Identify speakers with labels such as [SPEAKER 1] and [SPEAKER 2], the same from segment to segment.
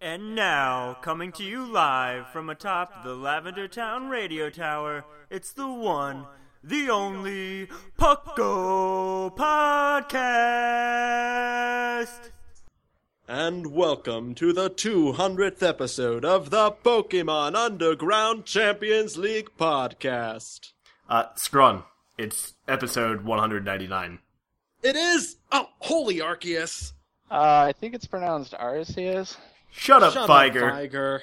[SPEAKER 1] And now, coming to you live from atop the Lavender Town Radio Tower, it's the one, the only Pucko Podcast.
[SPEAKER 2] And welcome to the 200th episode of the Pokemon Underground Champions League podcast.
[SPEAKER 1] Uh, Scrun, it's episode 199.
[SPEAKER 2] It is! Oh, holy Arceus!
[SPEAKER 3] Uh, I think it's pronounced Arceus.
[SPEAKER 1] Shut up,
[SPEAKER 2] Shut
[SPEAKER 1] Figer.
[SPEAKER 2] up, Tiger.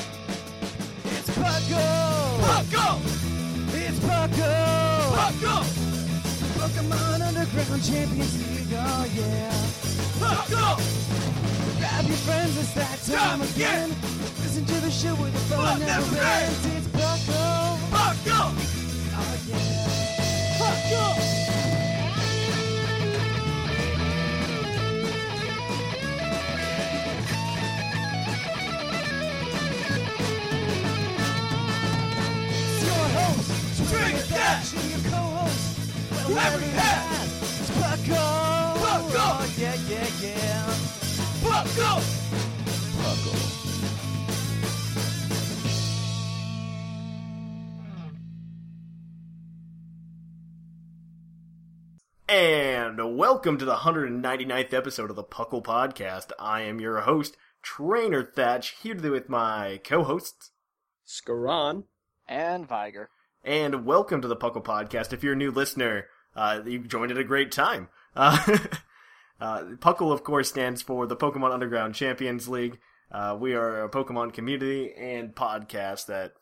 [SPEAKER 4] It's Pucko! Pucko! It's Pucko! Pucko! Pokemon Underground Champions League, oh yeah. Pucko! Grab your friends, it's that time again. Listen to the show with the fun never ends. It's Pucko! Pucko! Oh yeah. Pucko! It's your host, Trigger and your co-host, whoever you have. It's Pucko! Pucko! Oh, yeah, yeah, yeah. Pucko! Pucko.
[SPEAKER 1] And welcome to the 199th episode of the Puckle Podcast. I am your host, Trainer Thatch, here today with my co-hosts.
[SPEAKER 2] Skaran.
[SPEAKER 3] And Viger.
[SPEAKER 1] And welcome to the Puckle Podcast. If you're a new listener, uh, you've joined at a great time. Uh, uh, Puckle, of course, stands for the Pokemon Underground Champions League. Uh, we are a Pokemon community and podcast that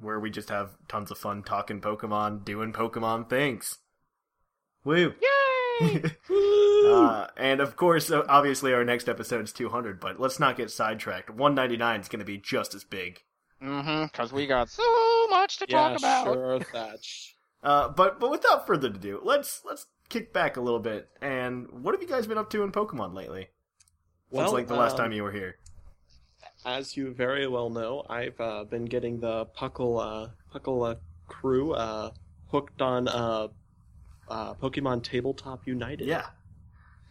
[SPEAKER 1] where we just have tons of fun talking Pokemon, doing Pokemon things. Woo!
[SPEAKER 3] Yay!
[SPEAKER 1] Uh, and of course, uh, obviously, our next episode is 200, but let's not get sidetracked. 199 is going to be just as big.
[SPEAKER 3] mm-hmm, because we got so much to
[SPEAKER 2] Yeah,
[SPEAKER 3] talk about.
[SPEAKER 2] sure, Thatch.
[SPEAKER 1] Uh, but but without further ado, let's let's kick back a little bit. And what have you guys been up to in Pokemon lately? Since
[SPEAKER 2] Well,
[SPEAKER 1] like the last
[SPEAKER 2] um,
[SPEAKER 1] time you were here.
[SPEAKER 2] As you very well know, I've uh, been getting the Puckle, uh, Puckle uh, crew uh, hooked on uh, uh, Pokemon Tabletop United.
[SPEAKER 1] Yeah,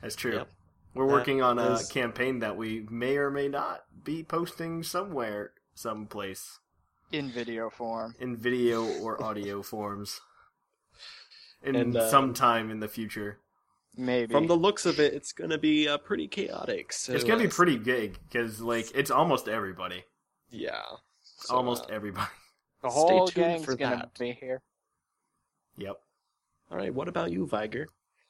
[SPEAKER 1] that's true.
[SPEAKER 2] Yep.
[SPEAKER 1] We're
[SPEAKER 2] That
[SPEAKER 1] working on a
[SPEAKER 2] is-
[SPEAKER 1] campaign that we may or may not be posting somewhere, someplace
[SPEAKER 3] In video form.
[SPEAKER 1] in video or audio forms. In
[SPEAKER 2] And, uh,
[SPEAKER 1] sometime in the future,
[SPEAKER 3] Maybe.
[SPEAKER 2] From the looks of it, it's going to be uh, pretty chaotic. So,
[SPEAKER 1] it's gonna be
[SPEAKER 2] uh,
[SPEAKER 1] pretty big because like it's almost everybody,
[SPEAKER 2] Yeah. So,
[SPEAKER 1] almost
[SPEAKER 2] uh,
[SPEAKER 1] everybody.
[SPEAKER 3] the
[SPEAKER 2] stay
[SPEAKER 3] whole
[SPEAKER 2] tuned
[SPEAKER 3] gang's
[SPEAKER 2] for
[SPEAKER 3] gonna be here.
[SPEAKER 1] Yep.
[SPEAKER 2] all right. What about you, Viger?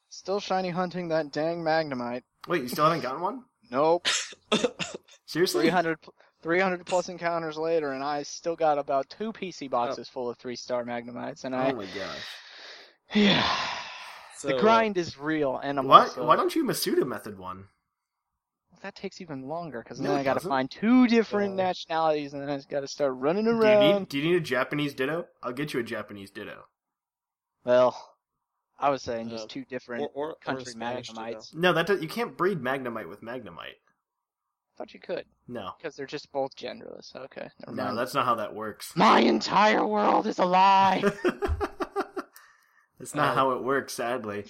[SPEAKER 3] Still shiny hunting that dang Magnemite.
[SPEAKER 1] Wait, you still haven't gotten one?
[SPEAKER 3] Nope.
[SPEAKER 1] Seriously?
[SPEAKER 3] 300, 300 plus encounters later, and I still got about two PC boxes
[SPEAKER 2] Oh.
[SPEAKER 3] full of three star Magnemites, and I.
[SPEAKER 1] Oh
[SPEAKER 3] I.
[SPEAKER 1] my gosh.
[SPEAKER 3] Yeah.
[SPEAKER 2] So,
[SPEAKER 3] the
[SPEAKER 2] uh,
[SPEAKER 3] grind is real, and I'm
[SPEAKER 1] Why,
[SPEAKER 3] also.
[SPEAKER 1] why don't you Masuda method one?
[SPEAKER 3] That takes even longer, because
[SPEAKER 1] No,
[SPEAKER 3] then I gotta find two different
[SPEAKER 2] Yeah.
[SPEAKER 3] nationalities, and then I just gotta start running
[SPEAKER 1] Do you,
[SPEAKER 3] around.
[SPEAKER 1] need, do you need a Japanese Ditto? I'll get you a Japanese Ditto.
[SPEAKER 3] Well, I was saying
[SPEAKER 2] Uh,
[SPEAKER 3] just two different
[SPEAKER 2] or, or, or
[SPEAKER 3] country
[SPEAKER 2] Spanish, you know.
[SPEAKER 3] Magnemites.
[SPEAKER 1] No, that does, you can't breed Magnemite with Magnemite.
[SPEAKER 3] thought you could,
[SPEAKER 1] No.
[SPEAKER 3] because they're just both genderless. Okay, never
[SPEAKER 1] No,
[SPEAKER 3] mind.
[SPEAKER 1] that's not how that works.
[SPEAKER 3] My entire world is a lie.
[SPEAKER 1] that's not
[SPEAKER 2] Uh,
[SPEAKER 1] how it works, sadly.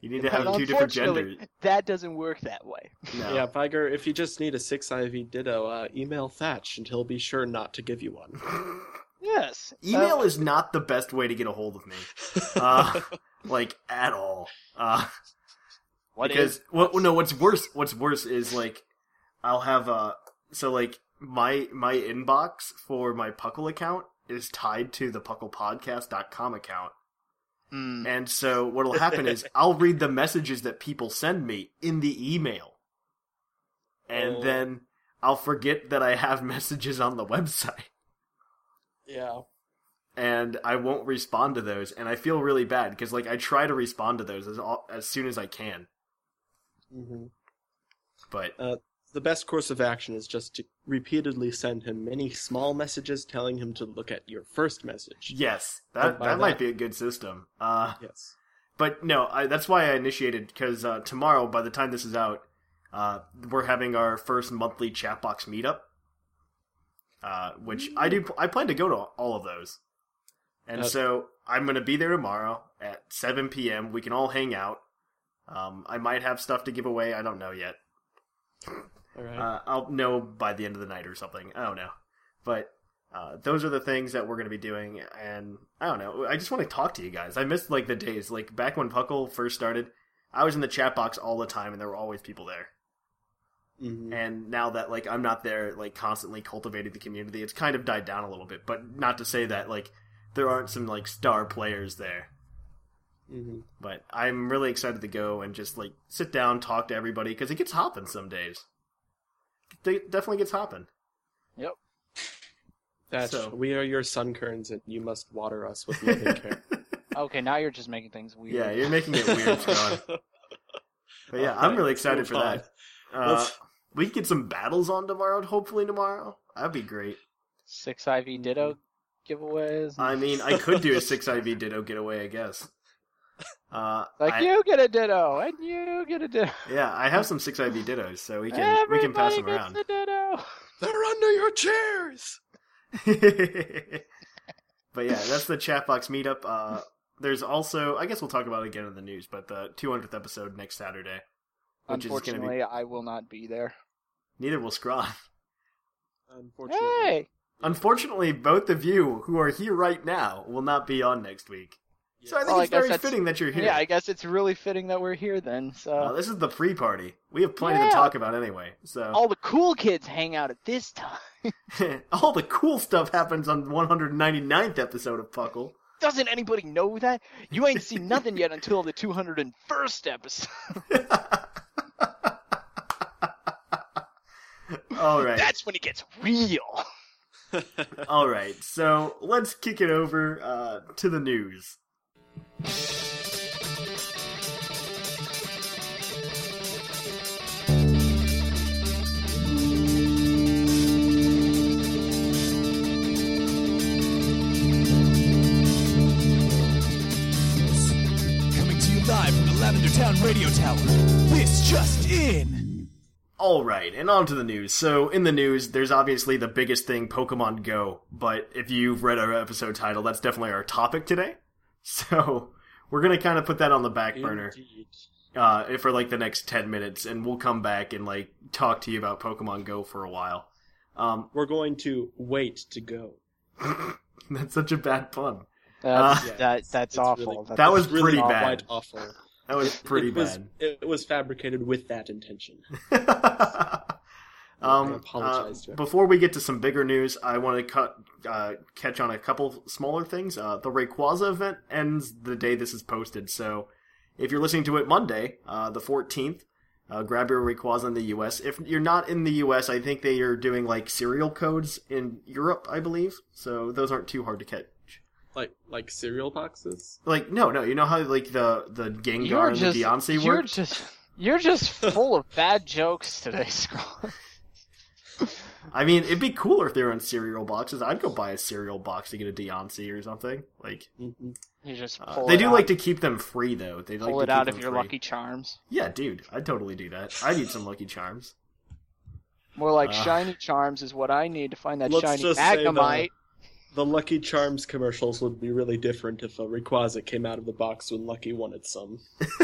[SPEAKER 1] You need to have two different genders.
[SPEAKER 3] That doesn't work that way.
[SPEAKER 1] No.
[SPEAKER 2] Yeah, Viger, if you just need a 6 IV Ditto, uh, email Thatch and he'll be sure not to give you one.
[SPEAKER 3] Yes.
[SPEAKER 1] Email
[SPEAKER 3] Uh,
[SPEAKER 1] is not the best way to get a hold of me. Uh, like, at all. Uh,
[SPEAKER 3] what
[SPEAKER 1] because
[SPEAKER 3] is-
[SPEAKER 1] well, no what's worse what's worse is like i'll have uh so like my my inbox for my puckle account is tied to the pucklepodcast.com account
[SPEAKER 3] Mm.
[SPEAKER 1] And so what'll happen is I'll read the messages that people send me in the email. And
[SPEAKER 2] Oh.
[SPEAKER 1] then I'll forget that I have messages on the website.
[SPEAKER 2] Yeah.
[SPEAKER 1] And I won't respond to those, and I feel really bad because, like, I try to respond to those as al- as soon as I can,
[SPEAKER 2] hmm
[SPEAKER 1] but
[SPEAKER 2] The best course of action is just to repeatedly send him many small messages telling him to look at your first message.
[SPEAKER 1] yes,
[SPEAKER 2] And
[SPEAKER 1] that that might be a good system. Uh,
[SPEAKER 2] Yes.
[SPEAKER 1] But no, I, that's why I initiated because uh, tomorrow, by the time this is out, uh, we're having our first monthly chatbox meetup, uh, which I do. I plan to go to all of those, and so I'm going to be there tomorrow at 7 p.m. We can all hang out. Um, I might have stuff to give away. I don't know yet.
[SPEAKER 2] All right.
[SPEAKER 1] Uh, I'll know by the end of the night or something. I don't know, but uh, those are the things that we're going to be doing. And I don't know. I just want to talk to you guys. I missed like the days like back when Puckle first started. I was in the chat box all the time, and there were always people there.
[SPEAKER 2] Mhm.
[SPEAKER 1] And now that like I'm not there, like constantly cultivating the community, it's kind of died down a little bit. But not to say that like there aren't some like star players there.
[SPEAKER 2] Mhm.
[SPEAKER 1] But I'm really excited to go and just like sit down, talk to everybody because it gets hopping some days. It definitely gets hopping.
[SPEAKER 3] Yep.
[SPEAKER 2] That's
[SPEAKER 1] So-
[SPEAKER 2] we are your sun kerns, and you must water us with loving care.
[SPEAKER 3] Okay, now you're just making things weird.
[SPEAKER 1] yeah, you're making it weird, Scott. But yeah, I'm really excited for
[SPEAKER 2] on.
[SPEAKER 1] that. Uh, we could get some battles on tomorrow. Hopefully tomorrow. That'd be great.
[SPEAKER 3] Six IV Ditto giveaways.
[SPEAKER 1] I mean, I could do a six IV Ditto getaway, I guess. Uh,
[SPEAKER 3] like
[SPEAKER 1] I-
[SPEAKER 3] you get a Ditto, and you get a Ditto.
[SPEAKER 1] yeah, I have some six IV Dittos, so we can we can pass them
[SPEAKER 3] Everybody
[SPEAKER 1] around.
[SPEAKER 3] gets a Ditto.
[SPEAKER 2] They're under your chairs.
[SPEAKER 1] but yeah, that's the chatbox meetup. Uh, there's also, I guess we'll talk about it again in the news, but the 200th episode next Saturday, which is going to
[SPEAKER 3] Unfortunately,
[SPEAKER 1] be.
[SPEAKER 3] I will not be there.
[SPEAKER 1] Neither will Scron.
[SPEAKER 2] Unfortunately,
[SPEAKER 3] Hey,
[SPEAKER 1] Unfortunately, both of you who are here right now will not be on next week. So I think
[SPEAKER 3] Well,
[SPEAKER 1] it's
[SPEAKER 3] guess
[SPEAKER 1] very fitting that you're here.
[SPEAKER 3] yeah, I guess it's really fitting that we're here then. So
[SPEAKER 1] Uh, this is the pre-party. We have plenty to talk about anyway. So
[SPEAKER 3] all the cool kids hang out at this time.
[SPEAKER 1] all the cool stuff happens on 199th episode of Puckle.
[SPEAKER 3] Doesn't anybody know that? You ain't seen nothing yet until the 201st episode.
[SPEAKER 1] all right.
[SPEAKER 3] That's when it gets real.
[SPEAKER 1] All right, so let's kick it over uh, to the news.
[SPEAKER 4] Radio Tower. This just in.
[SPEAKER 1] All right, and on to the news. So, in the news, there's obviously the biggest thing Pokemon Go, but if you've read our episode title, that's definitely our topic today. So, we're going to kind of put that on the back burner uh, for like the next 10 minutes, and we'll come back and like talk to you about Pokemon Go for a while. Um,
[SPEAKER 2] We're going to wait to go.
[SPEAKER 1] that's such a bad pun.
[SPEAKER 3] That's,
[SPEAKER 1] Uh,
[SPEAKER 3] that, that's
[SPEAKER 2] It's
[SPEAKER 3] awful.
[SPEAKER 2] really-
[SPEAKER 3] That's-
[SPEAKER 1] That was
[SPEAKER 2] really
[SPEAKER 1] pretty
[SPEAKER 2] quite
[SPEAKER 1] bad.
[SPEAKER 2] awful.
[SPEAKER 1] That was pretty
[SPEAKER 2] it was,
[SPEAKER 1] bad.
[SPEAKER 2] It was fabricated with that intention.
[SPEAKER 1] um,
[SPEAKER 2] I apologize
[SPEAKER 1] uh,
[SPEAKER 2] to
[SPEAKER 1] before we get to some bigger news, I want to cut uh, catch on a couple smaller things. Uh, the Rayquaza event ends the day this is posted, so if you're listening to it Monday, uh, the 14th, uh, grab your Rayquaza in the U.S. If you're not in the U.S., I think they are doing like serial codes in Europe, I believe. So those aren't too hard to catch.
[SPEAKER 2] Like like cereal boxes.
[SPEAKER 1] Like no, no, you know how like the the Gengar
[SPEAKER 3] you're
[SPEAKER 1] and
[SPEAKER 3] just,
[SPEAKER 1] the Deontay
[SPEAKER 3] you're just, you're just full of bad jokes today, Scroll.
[SPEAKER 1] I mean, it'd be cooler if they were in cereal boxes. I'd go buy a cereal box to get a Deontay or something. Like
[SPEAKER 2] hmm
[SPEAKER 3] You just
[SPEAKER 1] uh, they do
[SPEAKER 3] out,
[SPEAKER 1] like to keep them free though. They like
[SPEAKER 3] pull
[SPEAKER 1] to
[SPEAKER 3] it
[SPEAKER 1] keep
[SPEAKER 3] out of your
[SPEAKER 1] free.
[SPEAKER 3] Lucky Charms.
[SPEAKER 1] Yeah, dude, I'd totally do that. I need some Lucky Charms.
[SPEAKER 3] More like
[SPEAKER 1] Uh.
[SPEAKER 3] shiny charms is what I need to find that
[SPEAKER 2] Let's
[SPEAKER 3] shiny
[SPEAKER 2] just say
[SPEAKER 3] Magnemite.
[SPEAKER 2] The Lucky Charms commercials would be really different if a Rayquaza came out of the box when Lucky wanted some.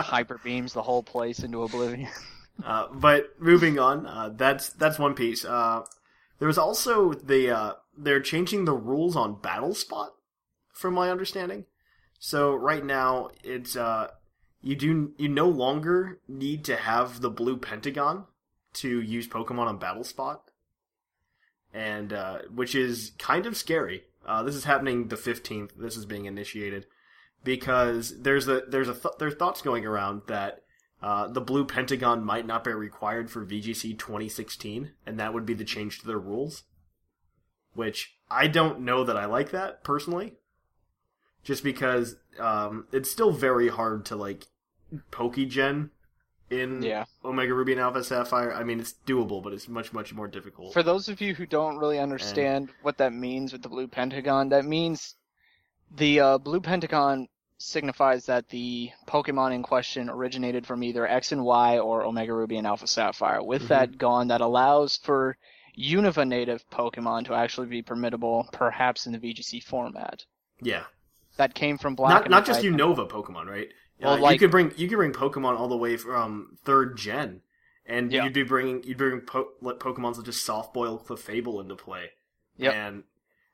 [SPEAKER 3] Hyper beams the whole place into oblivion.
[SPEAKER 1] Uh, but moving on, uh, that's that's one piece. Uh, there was also the uh, they're changing the rules on Battle Spot, from my understanding. So right now, it's uh, you do you no longer need to have the blue pentagon to use Pokemon on Battle Spot, and uh, which is kind of scary. This is happening the 15th. This is being initiated because there's a there's a th- there's thoughts going around that uh, the blue pentagon might not be required for VGC 2016, and that would be the change to their rules. Which I don't know that I like that personally, just because um, it's still very hard to like Pokegen in
[SPEAKER 3] Yeah.
[SPEAKER 1] Omega Ruby and Alpha Sapphire. I mean, it's doable, but it's much much more difficult.
[SPEAKER 3] For those of you who don't really understand what that means with the blue pentagon, that means the uh, blue pentagon signifies that the Pokemon in question originated from either X and Y or Omega Ruby and Alpha Sapphire. With
[SPEAKER 1] Mhm.
[SPEAKER 3] that gone, that allows for Unova native Pokemon to actually be permittable, perhaps in the VGC format.
[SPEAKER 1] yeah,
[SPEAKER 3] That came from Black.
[SPEAKER 1] not not just Unova Pokemon, right?
[SPEAKER 3] Well,
[SPEAKER 1] Uh, you could bring you could bring Pokemon all the way from third gen, and
[SPEAKER 3] Yeah.
[SPEAKER 1] you'd be bringing you'd bring po- let Pokemon such as Softboil, Clefable into play.
[SPEAKER 3] Yeah.
[SPEAKER 1] And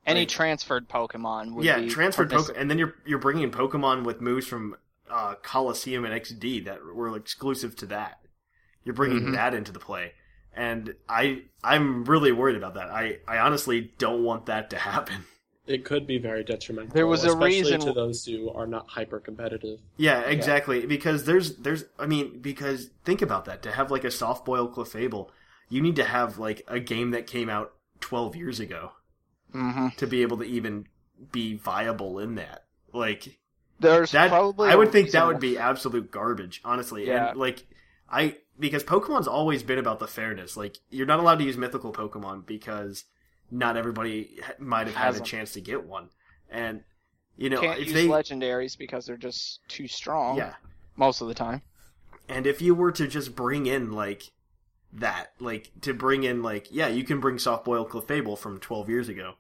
[SPEAKER 3] Any
[SPEAKER 1] like-
[SPEAKER 3] transferred Pokemon would
[SPEAKER 1] yeah,
[SPEAKER 3] be
[SPEAKER 1] transferred
[SPEAKER 3] permiss-
[SPEAKER 1] Pokemon, and then you're you're bringing Pokemon with moves from uh, Coliseum and XD that were exclusive to that. You're bringing
[SPEAKER 3] Mhm.
[SPEAKER 1] that into the play, and I I'm really worried about that. I I honestly don't want that to happen.
[SPEAKER 2] It could be very detrimental.
[SPEAKER 3] There was a
[SPEAKER 2] especially
[SPEAKER 3] reason-
[SPEAKER 2] to those who are not hyper competitive.
[SPEAKER 1] Yeah, exactly. Because there's there's I mean because think about that to have like a soft boil Clefable, you need to have like a game that came out 12 years ago
[SPEAKER 3] Mhm.
[SPEAKER 1] to be able to even be viable in that. Like
[SPEAKER 3] There's
[SPEAKER 1] that
[SPEAKER 3] probably
[SPEAKER 1] I would think that would be absolute garbage, honestly.
[SPEAKER 3] Yeah.
[SPEAKER 1] And like I because Pokemon's always been about the fairness. Like you're not allowed to use mythical Pokemon because not everybody might have had a chance to get one. And you know,
[SPEAKER 3] can't
[SPEAKER 1] if
[SPEAKER 3] use
[SPEAKER 1] they
[SPEAKER 3] legendaries because they're just too strong.
[SPEAKER 1] yeah,
[SPEAKER 3] most of the time.
[SPEAKER 1] And if you were to just bring in like that, like to bring in like yeah, you can bring soft boiled Clefable from twelve years ago.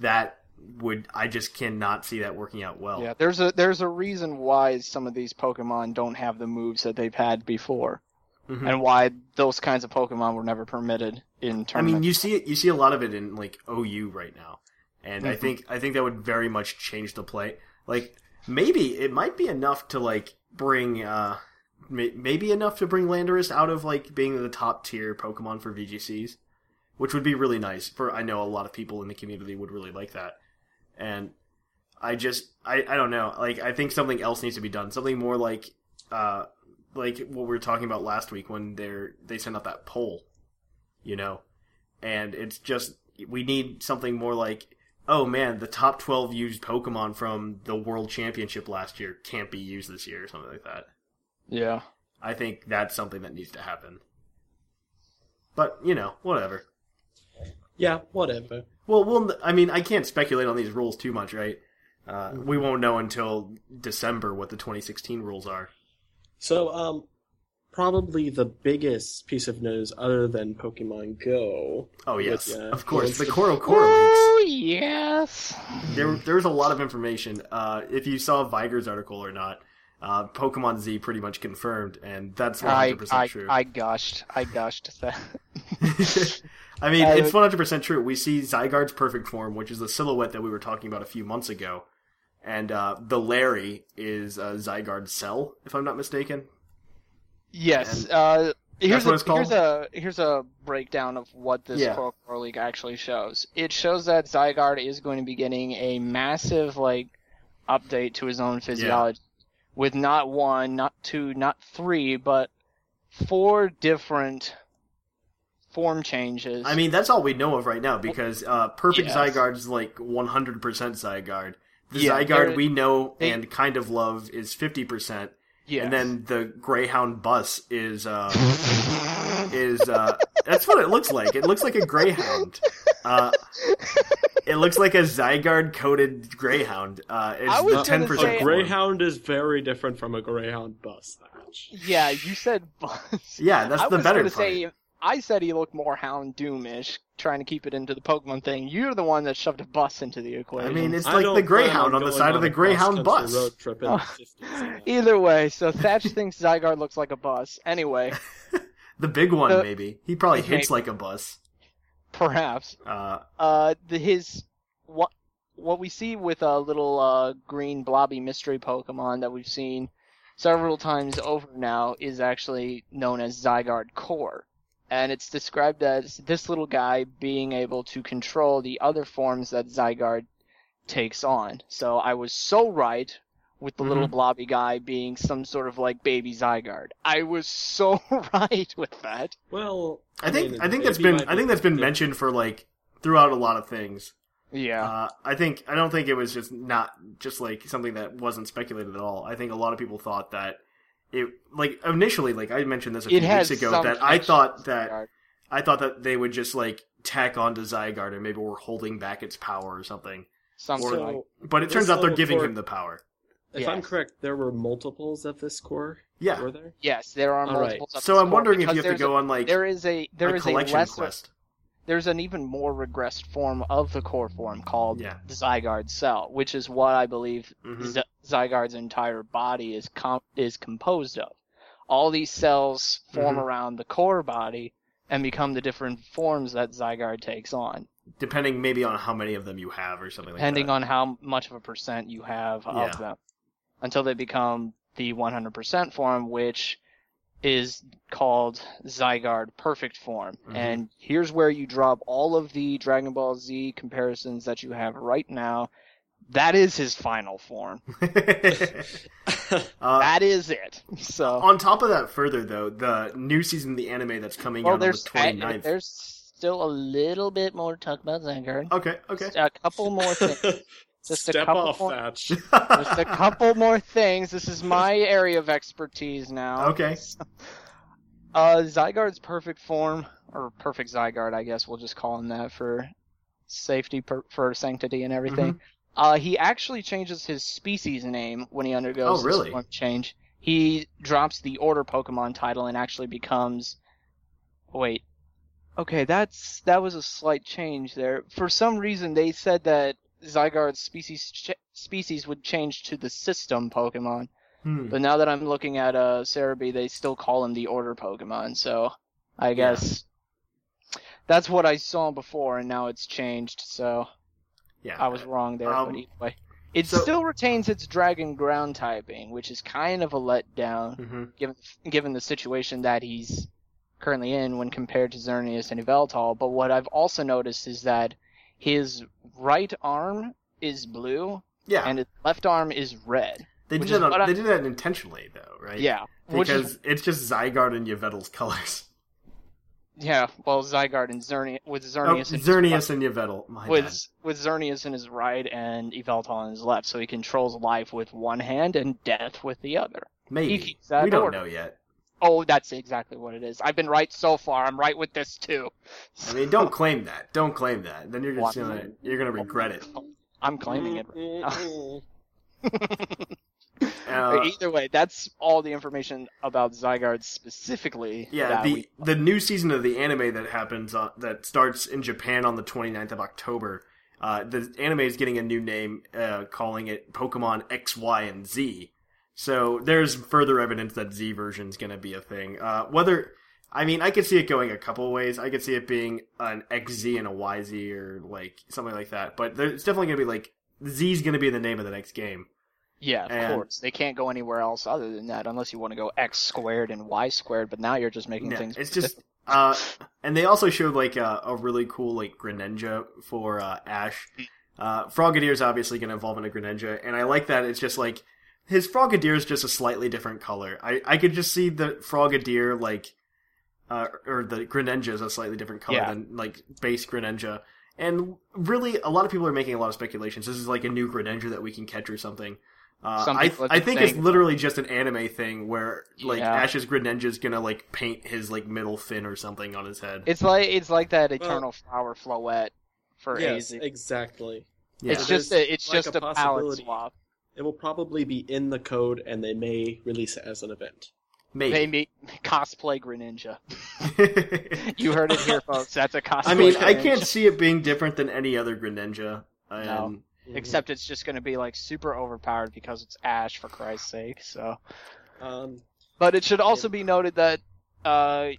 [SPEAKER 1] That would I just cannot see that working out well.
[SPEAKER 3] Yeah, there's a there's a reason why some of these Pokemon don't have the moves that they've had before,
[SPEAKER 1] Mhm.
[SPEAKER 3] and why those kinds of Pokemon were never permitted in
[SPEAKER 1] I mean, you see it. You see a lot of it in like OU right now, and I
[SPEAKER 3] Mhm.
[SPEAKER 1] think I think that would very much change the play. Like maybe it might be enough to like bring uh maybe enough to bring Landorus out of like being the top tier Pokemon for VGCs, which would be really nice. For I know a lot of people in the community would really like that, and I just I I don't know. Like I think something else needs to be done. Something more like uh like what we were talking about last week when they're they sent out that poll, you know, and it's just we need something more like oh man the top 12 used pokemon from the world championship last year can't be used this year or something like that
[SPEAKER 3] yeah,
[SPEAKER 1] i think that's something that needs to happen but you know whatever
[SPEAKER 2] Yeah, whatever.
[SPEAKER 1] well we'll i mean i can't speculate on these rules too much right uh, we won't know until december what the 2016 rules are
[SPEAKER 2] So, um, probably the biggest piece of news other than Pokemon Go.
[SPEAKER 1] oh yes
[SPEAKER 2] Which, uh,
[SPEAKER 1] of course the
[SPEAKER 2] Coral
[SPEAKER 1] Coro Coro leaks
[SPEAKER 3] Oh yes.
[SPEAKER 1] there, there was a lot of information. Uh, if you saw Viger's article or not, uh, Pokemon Z pretty much confirmed, and that's one
[SPEAKER 3] I
[SPEAKER 1] hundred percent
[SPEAKER 3] I
[SPEAKER 1] true.
[SPEAKER 3] I gushed. I gushed that.
[SPEAKER 1] I mean, it's one hundred percent true. We see Zygarde's perfect form, which is the silhouette that we were talking about a few months ago, and uh, the Larry is uh, Zygarde's cell, if I'm not mistaken.
[SPEAKER 3] yes. Uh, here's
[SPEAKER 1] what
[SPEAKER 3] a
[SPEAKER 1] it's called?
[SPEAKER 3] here's a here's a breakdown of what this
[SPEAKER 1] Yeah.
[SPEAKER 3] League actually shows. It shows that Zygarde is going to be getting a massive like update to his own physiology, with not one, not two, not three, but four different form changes.
[SPEAKER 1] I mean, that's all we know of right now because uh, perfect
[SPEAKER 3] Yes.
[SPEAKER 1] Zygarde's like one hundred percent Zygarde. The
[SPEAKER 3] Yeah,
[SPEAKER 1] Zygarde we know
[SPEAKER 3] they-
[SPEAKER 1] and kind of love is fifty percent.
[SPEAKER 3] yeah.
[SPEAKER 1] And then the Greyhound bus is uh is uh that's what it looks like. It looks like a Greyhound. Uh it looks like a Zygarde coated Greyhound. Uh
[SPEAKER 3] I
[SPEAKER 1] it's
[SPEAKER 3] was
[SPEAKER 1] the ten
[SPEAKER 2] A
[SPEAKER 1] percent
[SPEAKER 3] say-
[SPEAKER 2] Greyhound is very different from a Greyhound bus. Thatch.
[SPEAKER 3] yeah, you said bus.
[SPEAKER 1] Yeah, that's
[SPEAKER 3] I
[SPEAKER 1] the
[SPEAKER 3] was
[SPEAKER 1] better
[SPEAKER 3] gonna
[SPEAKER 1] part.
[SPEAKER 3] say I said he looked more Hound Doomish, trying to keep it into the Pokemon thing. You're the one that shoved a bus into the
[SPEAKER 1] equator.
[SPEAKER 3] I
[SPEAKER 1] mean it's
[SPEAKER 2] I
[SPEAKER 1] like the Greyhound on the
[SPEAKER 2] going
[SPEAKER 1] side of the Greyhound
[SPEAKER 2] cross-country
[SPEAKER 1] bus.
[SPEAKER 2] Road trip in the
[SPEAKER 3] Oh.
[SPEAKER 2] 50s.
[SPEAKER 3] Either way, so Thatch thinks Zygarde looks like a bus. Anyway,
[SPEAKER 1] The big one
[SPEAKER 3] The-
[SPEAKER 1] maybe. He probably hits
[SPEAKER 3] Maybe.
[SPEAKER 1] like a bus.
[SPEAKER 3] perhaps.
[SPEAKER 1] Uh
[SPEAKER 3] Uh, the his what what we see with a little uh green blobby mystery Pokemon that we've seen several times over now is actually known as Zygarde Core. And it's described as this little guy being able to control the other forms that Zygarde takes on. So I was so right with the little
[SPEAKER 1] Mhm.
[SPEAKER 3] blobby guy being some sort of like baby Zygarde. I was so right with that.
[SPEAKER 2] Well,
[SPEAKER 1] I think
[SPEAKER 2] mean,
[SPEAKER 1] I think that's
[SPEAKER 2] maybe
[SPEAKER 1] been I think that's been mentioned for like throughout a lot of things.
[SPEAKER 3] Yeah.
[SPEAKER 1] Uh, I think I don't think it was just not just like something that wasn't speculated at all. I think a lot of people thought that it like initially like I mentioned this a few weeks ago that I thought that
[SPEAKER 3] Zygarde.
[SPEAKER 1] I thought that they would just like tack on to Zygarde and maybe we're holding back its power or something.
[SPEAKER 3] something
[SPEAKER 1] or-
[SPEAKER 3] like
[SPEAKER 1] But it turns out they're giving
[SPEAKER 2] core-
[SPEAKER 1] him the power.
[SPEAKER 2] If I'm correct, there were multiples of this core.
[SPEAKER 1] Yeah.
[SPEAKER 2] Were there?
[SPEAKER 3] yes, there are
[SPEAKER 2] All right.
[SPEAKER 3] multiple. of
[SPEAKER 1] So
[SPEAKER 3] this
[SPEAKER 1] I'm
[SPEAKER 3] core
[SPEAKER 1] wondering if you have to go
[SPEAKER 3] a,
[SPEAKER 1] on like
[SPEAKER 3] There is a there
[SPEAKER 1] a
[SPEAKER 3] is a
[SPEAKER 1] collection
[SPEAKER 3] lesser
[SPEAKER 1] quest.
[SPEAKER 3] There's an even more regressed form of the core form called
[SPEAKER 1] Yeah.
[SPEAKER 3] the Zygarde cell, which is what I believe
[SPEAKER 1] Mhm.
[SPEAKER 3] Z- Zygarde's entire body is com- is composed of. All these cells form
[SPEAKER 1] Mhm.
[SPEAKER 3] around the core body and become the different forms that Zygarde takes on,
[SPEAKER 1] Depending maybe on how many of them you have or something like that.
[SPEAKER 3] depending on how much of a percent you have
[SPEAKER 1] Yeah.
[SPEAKER 3] of them, until they become the 100% form, which is called Zygarde Perfect Form.
[SPEAKER 1] Mhm.
[SPEAKER 3] And here's where you drop all of the Dragon Ball Z comparisons that you have right now. That is his final form.
[SPEAKER 1] uh,
[SPEAKER 3] That is it. So,
[SPEAKER 1] on top of that, further though, the new season of the anime that's coming
[SPEAKER 3] well,
[SPEAKER 1] out on the
[SPEAKER 3] there's
[SPEAKER 1] 29th.
[SPEAKER 3] there's still a little bit more to talk about Zygarde.
[SPEAKER 1] Okay, okay.
[SPEAKER 3] A couple more things. Just a couple
[SPEAKER 2] off,
[SPEAKER 3] more-
[SPEAKER 2] Thatch.
[SPEAKER 3] Just a couple more things. This is my area of expertise now.
[SPEAKER 1] Okay.
[SPEAKER 3] Uh, Zygarde's perfect form, or perfect Zygarde, I guess we'll just call him that for safety, per- for sanctity and everything.
[SPEAKER 1] Mm-hmm.
[SPEAKER 3] Uh, he actually changes his species name when he undergoes
[SPEAKER 1] Oh, really?
[SPEAKER 3] this change. He drops the Order Pokemon title and actually becomes. Wait. Okay, that's that was a slight change there. For some reason, they said that Zygarde's species ch- species would change to the System Pokemon.
[SPEAKER 1] Hmm.
[SPEAKER 3] But now that I'm looking at uh Serebii, they still call him the Order Pokemon, so I
[SPEAKER 1] Yeah.
[SPEAKER 3] guess that's what I saw before, and now it's changed. So
[SPEAKER 1] Yeah,
[SPEAKER 3] I was wrong there.
[SPEAKER 1] Um,
[SPEAKER 3] but either way, it
[SPEAKER 1] so-
[SPEAKER 3] still retains its Dragon Ground typing, which is kind of a letdown
[SPEAKER 1] hmm
[SPEAKER 3] given given the situation that he's currently in when compared to Xerneas and Yveltal. But what I've also noticed is that his right arm is blue
[SPEAKER 1] Yeah,
[SPEAKER 3] and his left arm is red.
[SPEAKER 1] they did that. On, they did that intentionally, though, right?
[SPEAKER 3] Yeah,
[SPEAKER 1] because
[SPEAKER 3] is
[SPEAKER 1] it's just Zygarde and Yveltal's colors.
[SPEAKER 3] Yeah, well, Zygarde and Xerneas with
[SPEAKER 1] Oh,
[SPEAKER 3] Xerneas, in his
[SPEAKER 1] Xerneas and Yveltal. My
[SPEAKER 3] with
[SPEAKER 1] bad.
[SPEAKER 3] with Xerneas in his right and Yveltal on his left, so he controls life with one hand and death with the other.
[SPEAKER 1] Maybe
[SPEAKER 3] he keeps that
[SPEAKER 1] we don't
[SPEAKER 3] order.
[SPEAKER 1] know yet.
[SPEAKER 3] Oh, that's exactly what it is. I've been right so far. I'm right with this too.
[SPEAKER 1] I mean, don't claim that. Don't claim that. Then you're just gonna you're gonna regret it.
[SPEAKER 3] I'm claiming it. right
[SPEAKER 1] Uh,
[SPEAKER 3] Either way, that's all the information about Zygarde specifically.
[SPEAKER 1] Yeah, the
[SPEAKER 3] we-
[SPEAKER 1] the new season of the anime that happens uh, that starts in Japan on the 29th of October. Uh, the anime is getting a new name, uh, calling it Pokemon X, Y, and Z. So there's further evidence that Z version is going to be a thing. Uh, whether I mean, I could see it going a couple ways. I could see it being an XZ and a YZ or like something like that. But it's definitely going to be like Z's going to be the name of the next game.
[SPEAKER 3] yeah, of
[SPEAKER 1] and-
[SPEAKER 3] course. They can't go anywhere else other than that unless you want to go X squared and Y squared. But now you're just making
[SPEAKER 1] Yeah,
[SPEAKER 3] things.
[SPEAKER 1] it's just uh and they also showed like a, a really cool like Greninja for uh Ash. Uh Frogadier is obviously going to evolve into Greninja and I like that it's just like his Frogadier is just a slightly different color. I I could just see the Frogadier like uh or the Greninja is a slightly different color
[SPEAKER 3] Yeah.
[SPEAKER 1] than like base Greninja. And really a lot of people are making a lot of speculations. This is like a new Greninja that we can catch or something. Uh, I,
[SPEAKER 3] people
[SPEAKER 1] I think it's literally just an anime thing where like
[SPEAKER 3] Yeah.
[SPEAKER 1] Ash's Greninja is gonna like paint his like middle fin or something on his head.
[SPEAKER 3] It's like it's like that eternal flower floette for
[SPEAKER 2] yes,
[SPEAKER 3] AZ.
[SPEAKER 2] exactly.
[SPEAKER 1] yeah.
[SPEAKER 3] It's just a, it's
[SPEAKER 2] like
[SPEAKER 3] just
[SPEAKER 2] a
[SPEAKER 3] a, palette swap.
[SPEAKER 2] It will probably be in the code, and they may release it as an event.
[SPEAKER 1] maybe.
[SPEAKER 3] Maybe cosplay Greninja. You heard it here, folks. That's a cosplay.
[SPEAKER 1] I mean, I can't see it being different than any other Greninja. And
[SPEAKER 3] No. Except it's just going to be like super overpowered because it's Ash, for Christ's sake. So,
[SPEAKER 2] Um,
[SPEAKER 3] but it should also be noted that, uh,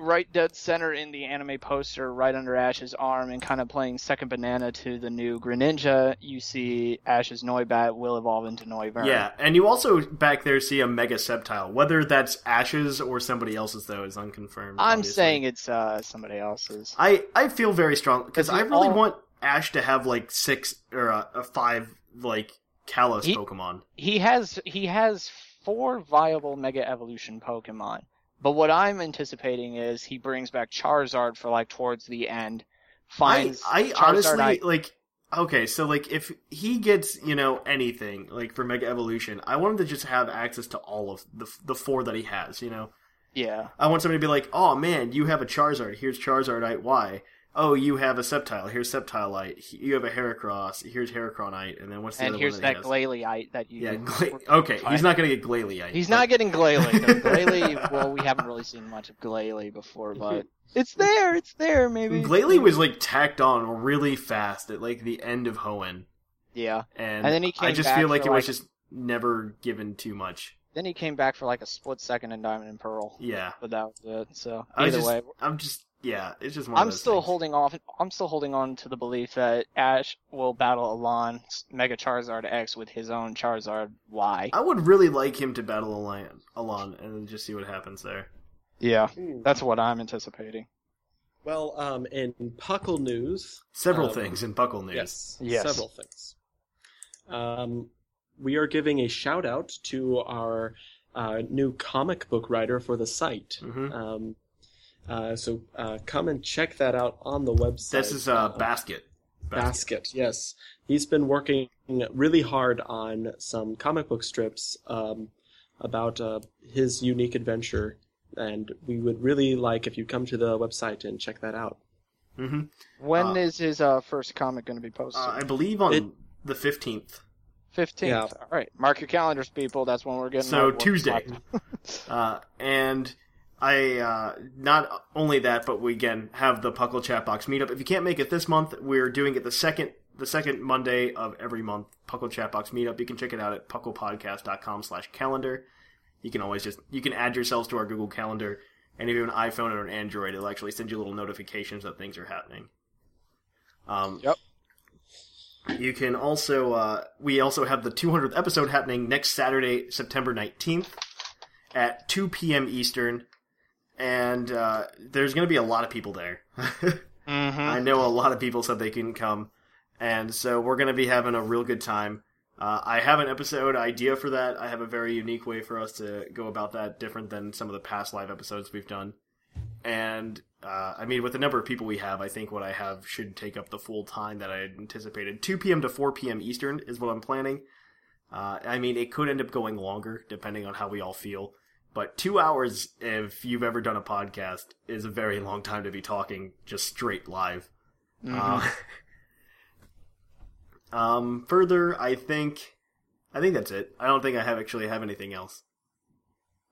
[SPEAKER 3] right dead center in the anime poster, right under Ash's arm, and kind of playing second banana to the new Greninja, you see Ash's Noibat will evolve into Noivern.
[SPEAKER 1] Yeah, and you also back there see a Mega Sceptile. Whether that's Ash's or somebody else's though is unconfirmed.
[SPEAKER 3] I'm
[SPEAKER 1] obviously.
[SPEAKER 3] saying it's uh somebody else's.
[SPEAKER 1] I I feel very strong because I really
[SPEAKER 3] all-
[SPEAKER 1] want Ash to have like six or uh, uh, five like Kalos
[SPEAKER 3] He-
[SPEAKER 1] Pokemon.
[SPEAKER 3] he has he has four viable Mega Evolution Pokemon. But what I'm anticipating is he brings back Charizard for like towards the end.
[SPEAKER 1] I,
[SPEAKER 3] Finds
[SPEAKER 1] I
[SPEAKER 3] Charizard
[SPEAKER 1] honestly
[SPEAKER 3] I-
[SPEAKER 1] like. Okay, so like if he gets you know anything like for Mega Evolution, I want him to just have access to all of the the four that he has. You know,
[SPEAKER 3] yeah.
[SPEAKER 1] I want somebody to be like, "Oh man, you have a Charizard. Here's Charizardite Y. Oh, you have a Sceptile. Here's Sceptilite. He- You have a Heracross. Here's Heracronite. And then what's the
[SPEAKER 3] And
[SPEAKER 1] other
[SPEAKER 3] here's
[SPEAKER 1] one
[SPEAKER 3] that
[SPEAKER 1] that has?
[SPEAKER 3] That you
[SPEAKER 1] Yeah, Gla- okay. He's not gonna get Glalie.
[SPEAKER 3] He's not getting Glalie. No, Glalie, well, we haven't really seen much of Glalie before, but it's there. It's there. Maybe
[SPEAKER 1] Glalie was like tacked on really fast at like the end of Hoenn,
[SPEAKER 3] Yeah.
[SPEAKER 1] and,
[SPEAKER 3] And then he
[SPEAKER 1] I
[SPEAKER 3] came
[SPEAKER 1] just
[SPEAKER 3] back
[SPEAKER 1] feel like it was
[SPEAKER 3] like-
[SPEAKER 1] just never given too much.
[SPEAKER 3] Then he came back for like a split second in Diamond and Pearl,
[SPEAKER 1] Yeah,
[SPEAKER 3] but that was it. So
[SPEAKER 1] I
[SPEAKER 3] either
[SPEAKER 1] just,
[SPEAKER 3] way,
[SPEAKER 1] I'm just yeah, it's just one.
[SPEAKER 3] I'm
[SPEAKER 1] those
[SPEAKER 3] still
[SPEAKER 1] things.
[SPEAKER 3] holding off. I'm still holding on to the belief that Ash will battle Alain Mega Charizard X with his own Charizard Y.
[SPEAKER 1] I would really like him to battle Alain, Alain and just see what happens there.
[SPEAKER 3] Yeah,
[SPEAKER 2] Hmm.
[SPEAKER 3] that's what I'm anticipating.
[SPEAKER 2] Well, um, in Puckle news,
[SPEAKER 1] Several
[SPEAKER 2] Um,
[SPEAKER 1] things in Puckle News.
[SPEAKER 2] yes,
[SPEAKER 3] Yes.
[SPEAKER 2] several things. Um, we are giving a shout out to our uh, new comic book writer for the site.
[SPEAKER 1] Mhm.
[SPEAKER 2] Um, uh, so uh, come and check that out on the website.
[SPEAKER 1] This is uh, Basket.
[SPEAKER 2] Basket. Yes, he's been working really hard on some comic book strips um, about uh, his unique adventure, and we would really like if you come to the website and check that out.
[SPEAKER 1] hmm
[SPEAKER 3] When is
[SPEAKER 1] Uh,
[SPEAKER 3] his uh, first comic going to be posted?
[SPEAKER 1] Uh, I believe on
[SPEAKER 2] It-
[SPEAKER 1] the fifteenth.
[SPEAKER 3] Fifteenth.
[SPEAKER 2] yeah.
[SPEAKER 3] All right, mark your calendars, people. That's when we're getting.
[SPEAKER 1] So Tuesday. Uh, and I uh, not only that, but we again have the Puckle Chat Box meetup. If you can't make it this month, we're doing it the second the second Monday of every month. Puckle Chat Box meetup. You can check it out at pucklepodcast.com slash calendar. You can always just you can add yourselves to our Google Calendar, and if you have an iPhone or an Android, it'll actually send you little notifications that things are happening. Um,
[SPEAKER 3] Yep.
[SPEAKER 1] You can also uh, we also have the 200th episode happening next Saturday, September 19th at 2 p.m. Eastern, and uh, there's going to be a lot of people there.
[SPEAKER 3] Mhm.
[SPEAKER 1] I know a lot of people said they couldn't come, and so we're going to be having a real good time. Uh, I have an episode idea for that. I have a very unique way for us to go about that, different than some of the past live episodes we've done. And uh, I mean, with the number of people we have, I think what I have should take up the full time that I had anticipated. 2 p.m. to 4 p.m. Eastern is what I'm planning. Uh, I mean, it could end up going longer depending on how we all feel. But two hours, if you've ever done a podcast, is a very long time to be talking just straight live. Uh, um, further, I think, I think that's it. I don't think I have actually have anything else.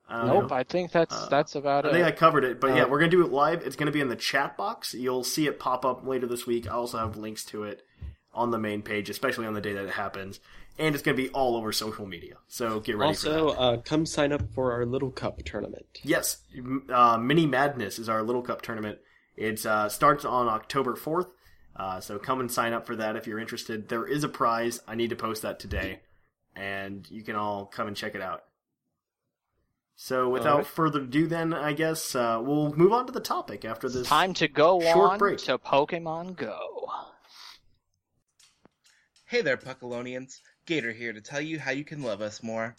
[SPEAKER 1] I
[SPEAKER 3] Nope,
[SPEAKER 1] know.
[SPEAKER 3] I think that's
[SPEAKER 1] Uh,
[SPEAKER 3] that's about
[SPEAKER 1] I
[SPEAKER 3] it.
[SPEAKER 1] think I covered it, but yeah,
[SPEAKER 3] Uh,
[SPEAKER 1] we're gonna do it live. It's gonna be in the chat box. You'll see it pop up later this week. I also have links to it on the main page, especially on the day that it happens, and it's gonna be all over social media. So get ready for that.
[SPEAKER 2] Also, uh, come sign up for our Little Cup tournament.
[SPEAKER 1] Yes, uh, Mini Madness is our Little Cup tournament. It uh, starts on October 4th, uh, so come and sign up for that if you're interested. There is a prize. I need to post that today, and you can all come and check it out. So without
[SPEAKER 2] Alright.
[SPEAKER 1] further ado, then, I guess uh, we'll move on to the topic after this.
[SPEAKER 3] Time to go
[SPEAKER 1] Short
[SPEAKER 3] on
[SPEAKER 1] break.
[SPEAKER 3] to Pokemon Go.
[SPEAKER 5] Hey there, Puckalonians. Gator here to tell you how you can love us more.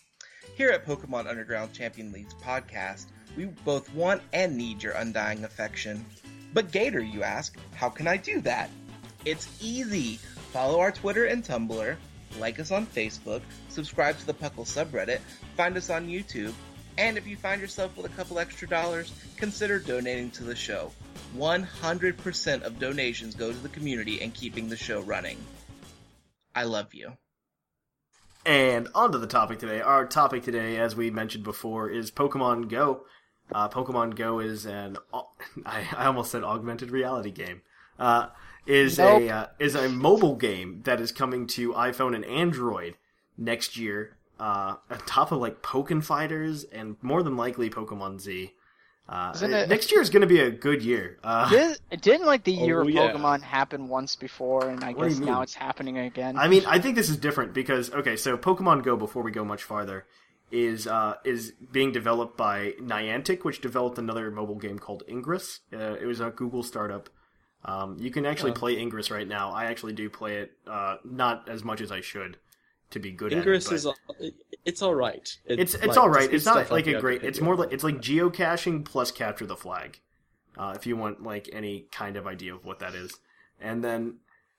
[SPEAKER 5] Here at Pokemon Underground Champion League's podcast, we both want and need your undying affection. But Gator, you ask, how can I do that? It's easy. Follow our Twitter and Tumblr, like us on Facebook, subscribe to the Puckle subreddit, find us on YouTube, and if you find yourself with a couple extra dollars, consider donating to the show. 100% of donations go to the community and keeping the show running. I love you.
[SPEAKER 1] And on to the topic today. Our topic today, as we mentioned before, is Pokemon Go. Uh, Pokemon Go is an I, I almost said augmented reality game. Uh, is
[SPEAKER 3] Nope.
[SPEAKER 1] a uh, is a mobile game that is coming to iPhone and Android next year. Uh, on top of like Pokemon Fighters and more than likely Pokemon Z. Uh,
[SPEAKER 3] it-
[SPEAKER 1] next year is going to be a good year. Uh,
[SPEAKER 3] Did, didn't like the year
[SPEAKER 2] Oh,
[SPEAKER 3] of
[SPEAKER 2] yeah.
[SPEAKER 3] Pokemon happen once before, and I
[SPEAKER 1] What
[SPEAKER 3] guess now it's happening again.
[SPEAKER 1] I mean, I think this is different because okay, so Pokemon Go. Before we go much farther, is uh, is being developed by Niantic, which developed another mobile game called Ingress. Uh, it was a Google startup. Um, you can actually play Ingress right now. I actually do play it, uh, not as much as I should to be good
[SPEAKER 2] Ingress
[SPEAKER 1] at it.
[SPEAKER 2] is all, it's all right. It-
[SPEAKER 1] It's it's
[SPEAKER 2] like,
[SPEAKER 1] all right. It's not like
[SPEAKER 2] the
[SPEAKER 1] a great. It's more like it's like geocaching plus capture the flag. Uh, if you want like any kind of idea of what that is, and then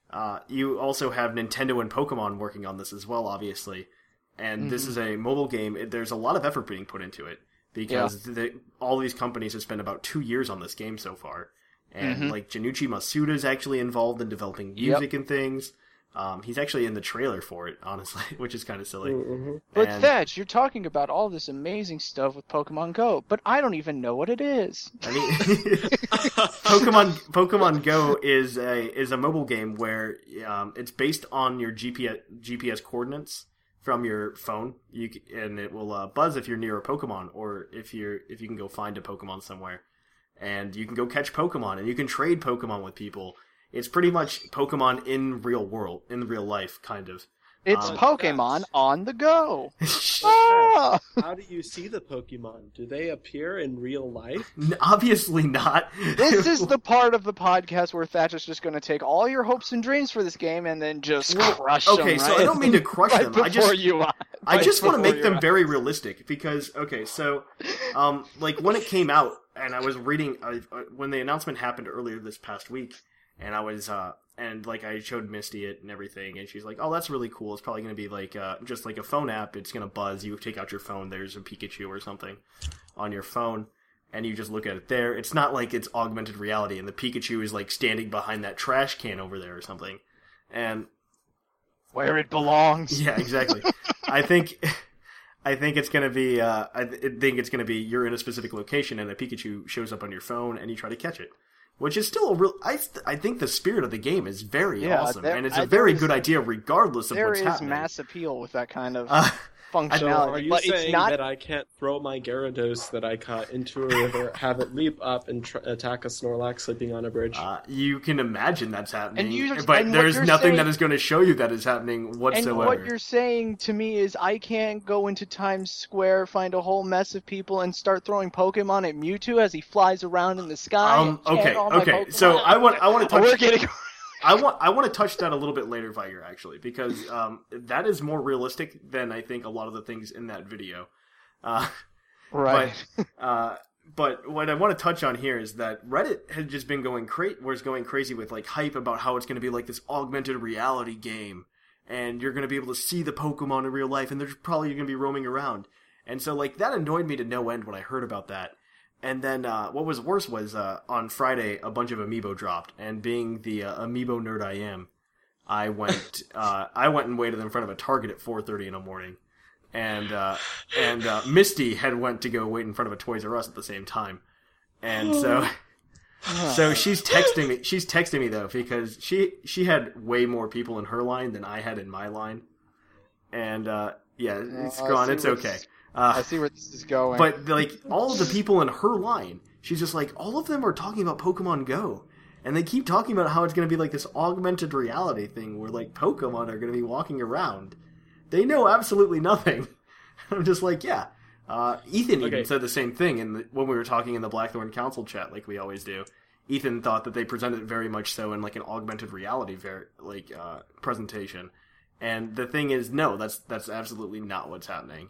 [SPEAKER 1] uh, you also have Nintendo and Pokemon working on this as well, obviously. And this
[SPEAKER 2] Mm-hmm.
[SPEAKER 1] is a mobile game. It, there's a lot of effort being put into it because the, all these companies have spent about two years on this game so far. And
[SPEAKER 2] Mm-hmm.
[SPEAKER 1] like Junichi Masuda is actually involved in developing music and things. Um, he's actually in the trailer for it, honestly, which is kind of silly.
[SPEAKER 2] Mhm.
[SPEAKER 3] But
[SPEAKER 1] And-
[SPEAKER 3] Thatch, you're talking about all this amazing stuff with Pokemon Go, but I don't even know what it is.
[SPEAKER 1] I mean, Pokemon Pokemon Go is a is a mobile game where um, it's based on your GPS GPS coordinates from your phone. You c- and it will uh, buzz if you're near a Pokemon or if you're if you can go find a Pokemon somewhere, and you can go catch Pokemon and you can trade Pokemon with people. It's pretty much Pokemon in real world, in real life, kind of.
[SPEAKER 3] It's
[SPEAKER 1] Um,
[SPEAKER 3] Pokemon on the go. Ah!
[SPEAKER 2] How do you see the Pokemon? Do they appear in real life?
[SPEAKER 1] Obviously not.
[SPEAKER 3] This is the part of the podcast where Thatch is just going to take all your hopes and dreams for this game and then just crush them.
[SPEAKER 1] okay, so? I don't mean to crush
[SPEAKER 3] right
[SPEAKER 1] them. I just
[SPEAKER 3] you.
[SPEAKER 1] I
[SPEAKER 3] right
[SPEAKER 1] just want to make them
[SPEAKER 3] your
[SPEAKER 1] very realistic because okay, so um, like when it came out, and I was reading uh, uh, when the announcement happened earlier this past week, and I was uh, and like I showed Misty it and everything, and she's like, "Oh, that's really cool. It's probably going to be like uh, just like a phone app. It's going to buzz. You take out your phone. There's a Pikachu or something on your phone." And you just look at it there. It's not like it's augmented reality, and the Pikachu is like standing behind that trash can over there or something. And
[SPEAKER 3] where it belongs.
[SPEAKER 1] yeah, exactly. I think I think it's gonna be. Uh, I th- think it's gonna be you're in a specific location and a Pikachu shows up on your phone and you try to catch it, which is still a real. I I think the spirit of the game is very
[SPEAKER 3] Yeah,
[SPEAKER 1] awesome
[SPEAKER 3] there-
[SPEAKER 1] and it's
[SPEAKER 3] I-
[SPEAKER 1] a very
[SPEAKER 3] there is-
[SPEAKER 1] good idea regardless of
[SPEAKER 3] There
[SPEAKER 1] what's
[SPEAKER 3] is
[SPEAKER 1] happening.
[SPEAKER 3] mass appeal with that kind of
[SPEAKER 1] Uh,
[SPEAKER 3] functionality,
[SPEAKER 2] So are you
[SPEAKER 3] but
[SPEAKER 2] saying
[SPEAKER 3] it's not.
[SPEAKER 2] that I can't throw my Gyarados that I caught into a river, have it leap up and tr- attack a Snorlax sleeping on a bridge?
[SPEAKER 1] uh, you can imagine that's happening,
[SPEAKER 3] And you-
[SPEAKER 1] but
[SPEAKER 3] and
[SPEAKER 1] there's nothing
[SPEAKER 3] saying-
[SPEAKER 1] that is going to show you that is happening whatsoever.
[SPEAKER 3] and what you're saying to me is I can't go into Times Square, find a whole mess of people, and start throwing Pokemon at Mewtwo as he flies around in the sky.
[SPEAKER 1] um, okay, okay.
[SPEAKER 3] Pokemon?
[SPEAKER 1] So I want I want to touch.
[SPEAKER 3] we're getting.
[SPEAKER 1] I want I want to touch that a little bit later, Viger, actually, because um, that is more realistic than I think a lot of the things in that video. Uh,
[SPEAKER 3] right.
[SPEAKER 1] But, uh, but what I want to touch on here is that Reddit had just been going cra- was going crazy with like hype about how it's going to be like this augmented reality game, and you're going to be able to see the Pokemon in real life, and they're probably going to be roaming around. And so like that annoyed me to no end when I heard about that. And then uh, what was worse was uh, on Friday a bunch of amiibo dropped, and being the uh, amiibo nerd I am, I went uh, I went and waited in front of a Target at 4:30 in the morning, and uh, and uh, Misty had went to go wait in front of a Toys R Us at the same time, and so so she's texting me. She's texting me though because she she had way more people in her line than I had in my line, and uh, yeah, it's
[SPEAKER 3] I
[SPEAKER 1] gone. It's okay.
[SPEAKER 3] This-
[SPEAKER 1] Uh,
[SPEAKER 3] I see where this is going.
[SPEAKER 1] but like all of the people in her line, she's just like all of them are talking about Pokemon Go, and they keep talking about how it's going to be like this augmented reality thing where like Pokemon are going to be walking around. They know absolutely nothing. I'm just like, yeah. Uh, Ethan even said the same thing in the, when we were talking in the Blackthorn Council chat, like we always do. Ethan thought that they presented it very much so in like an augmented reality ver- like uh, presentation, and the thing is, no, that's that's absolutely not what's happening.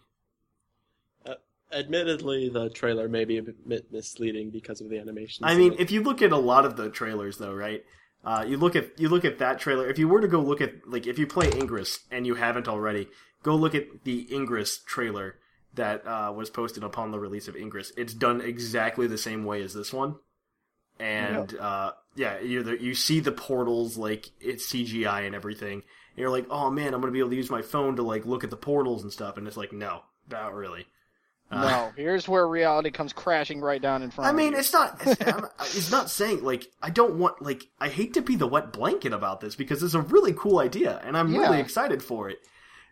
[SPEAKER 2] Admittedly, the trailer may be a bit misleading because of the animation.
[SPEAKER 1] I mean, if you look at a lot of the trailers, though, right? Uh, you look at you look at that trailer. If you were to go look at like if you play Ingress and you haven't already, go look at the Ingress trailer that uh, was posted upon the release of Ingress. It's done exactly the same way as this one, and uh, yeah, you you see the portals like it's CGI and everything. And you're like, oh man, I'm gonna be able to use my phone to like look at the portals and stuff, and it's like, no, not really. Uh,
[SPEAKER 3] no, here's where reality comes crashing right down in front.
[SPEAKER 1] I
[SPEAKER 3] of
[SPEAKER 1] mean, it's not. It's, it's not saying like I don't want like I hate to be the wet blanket about this because it's a really cool idea and I'm really excited for it.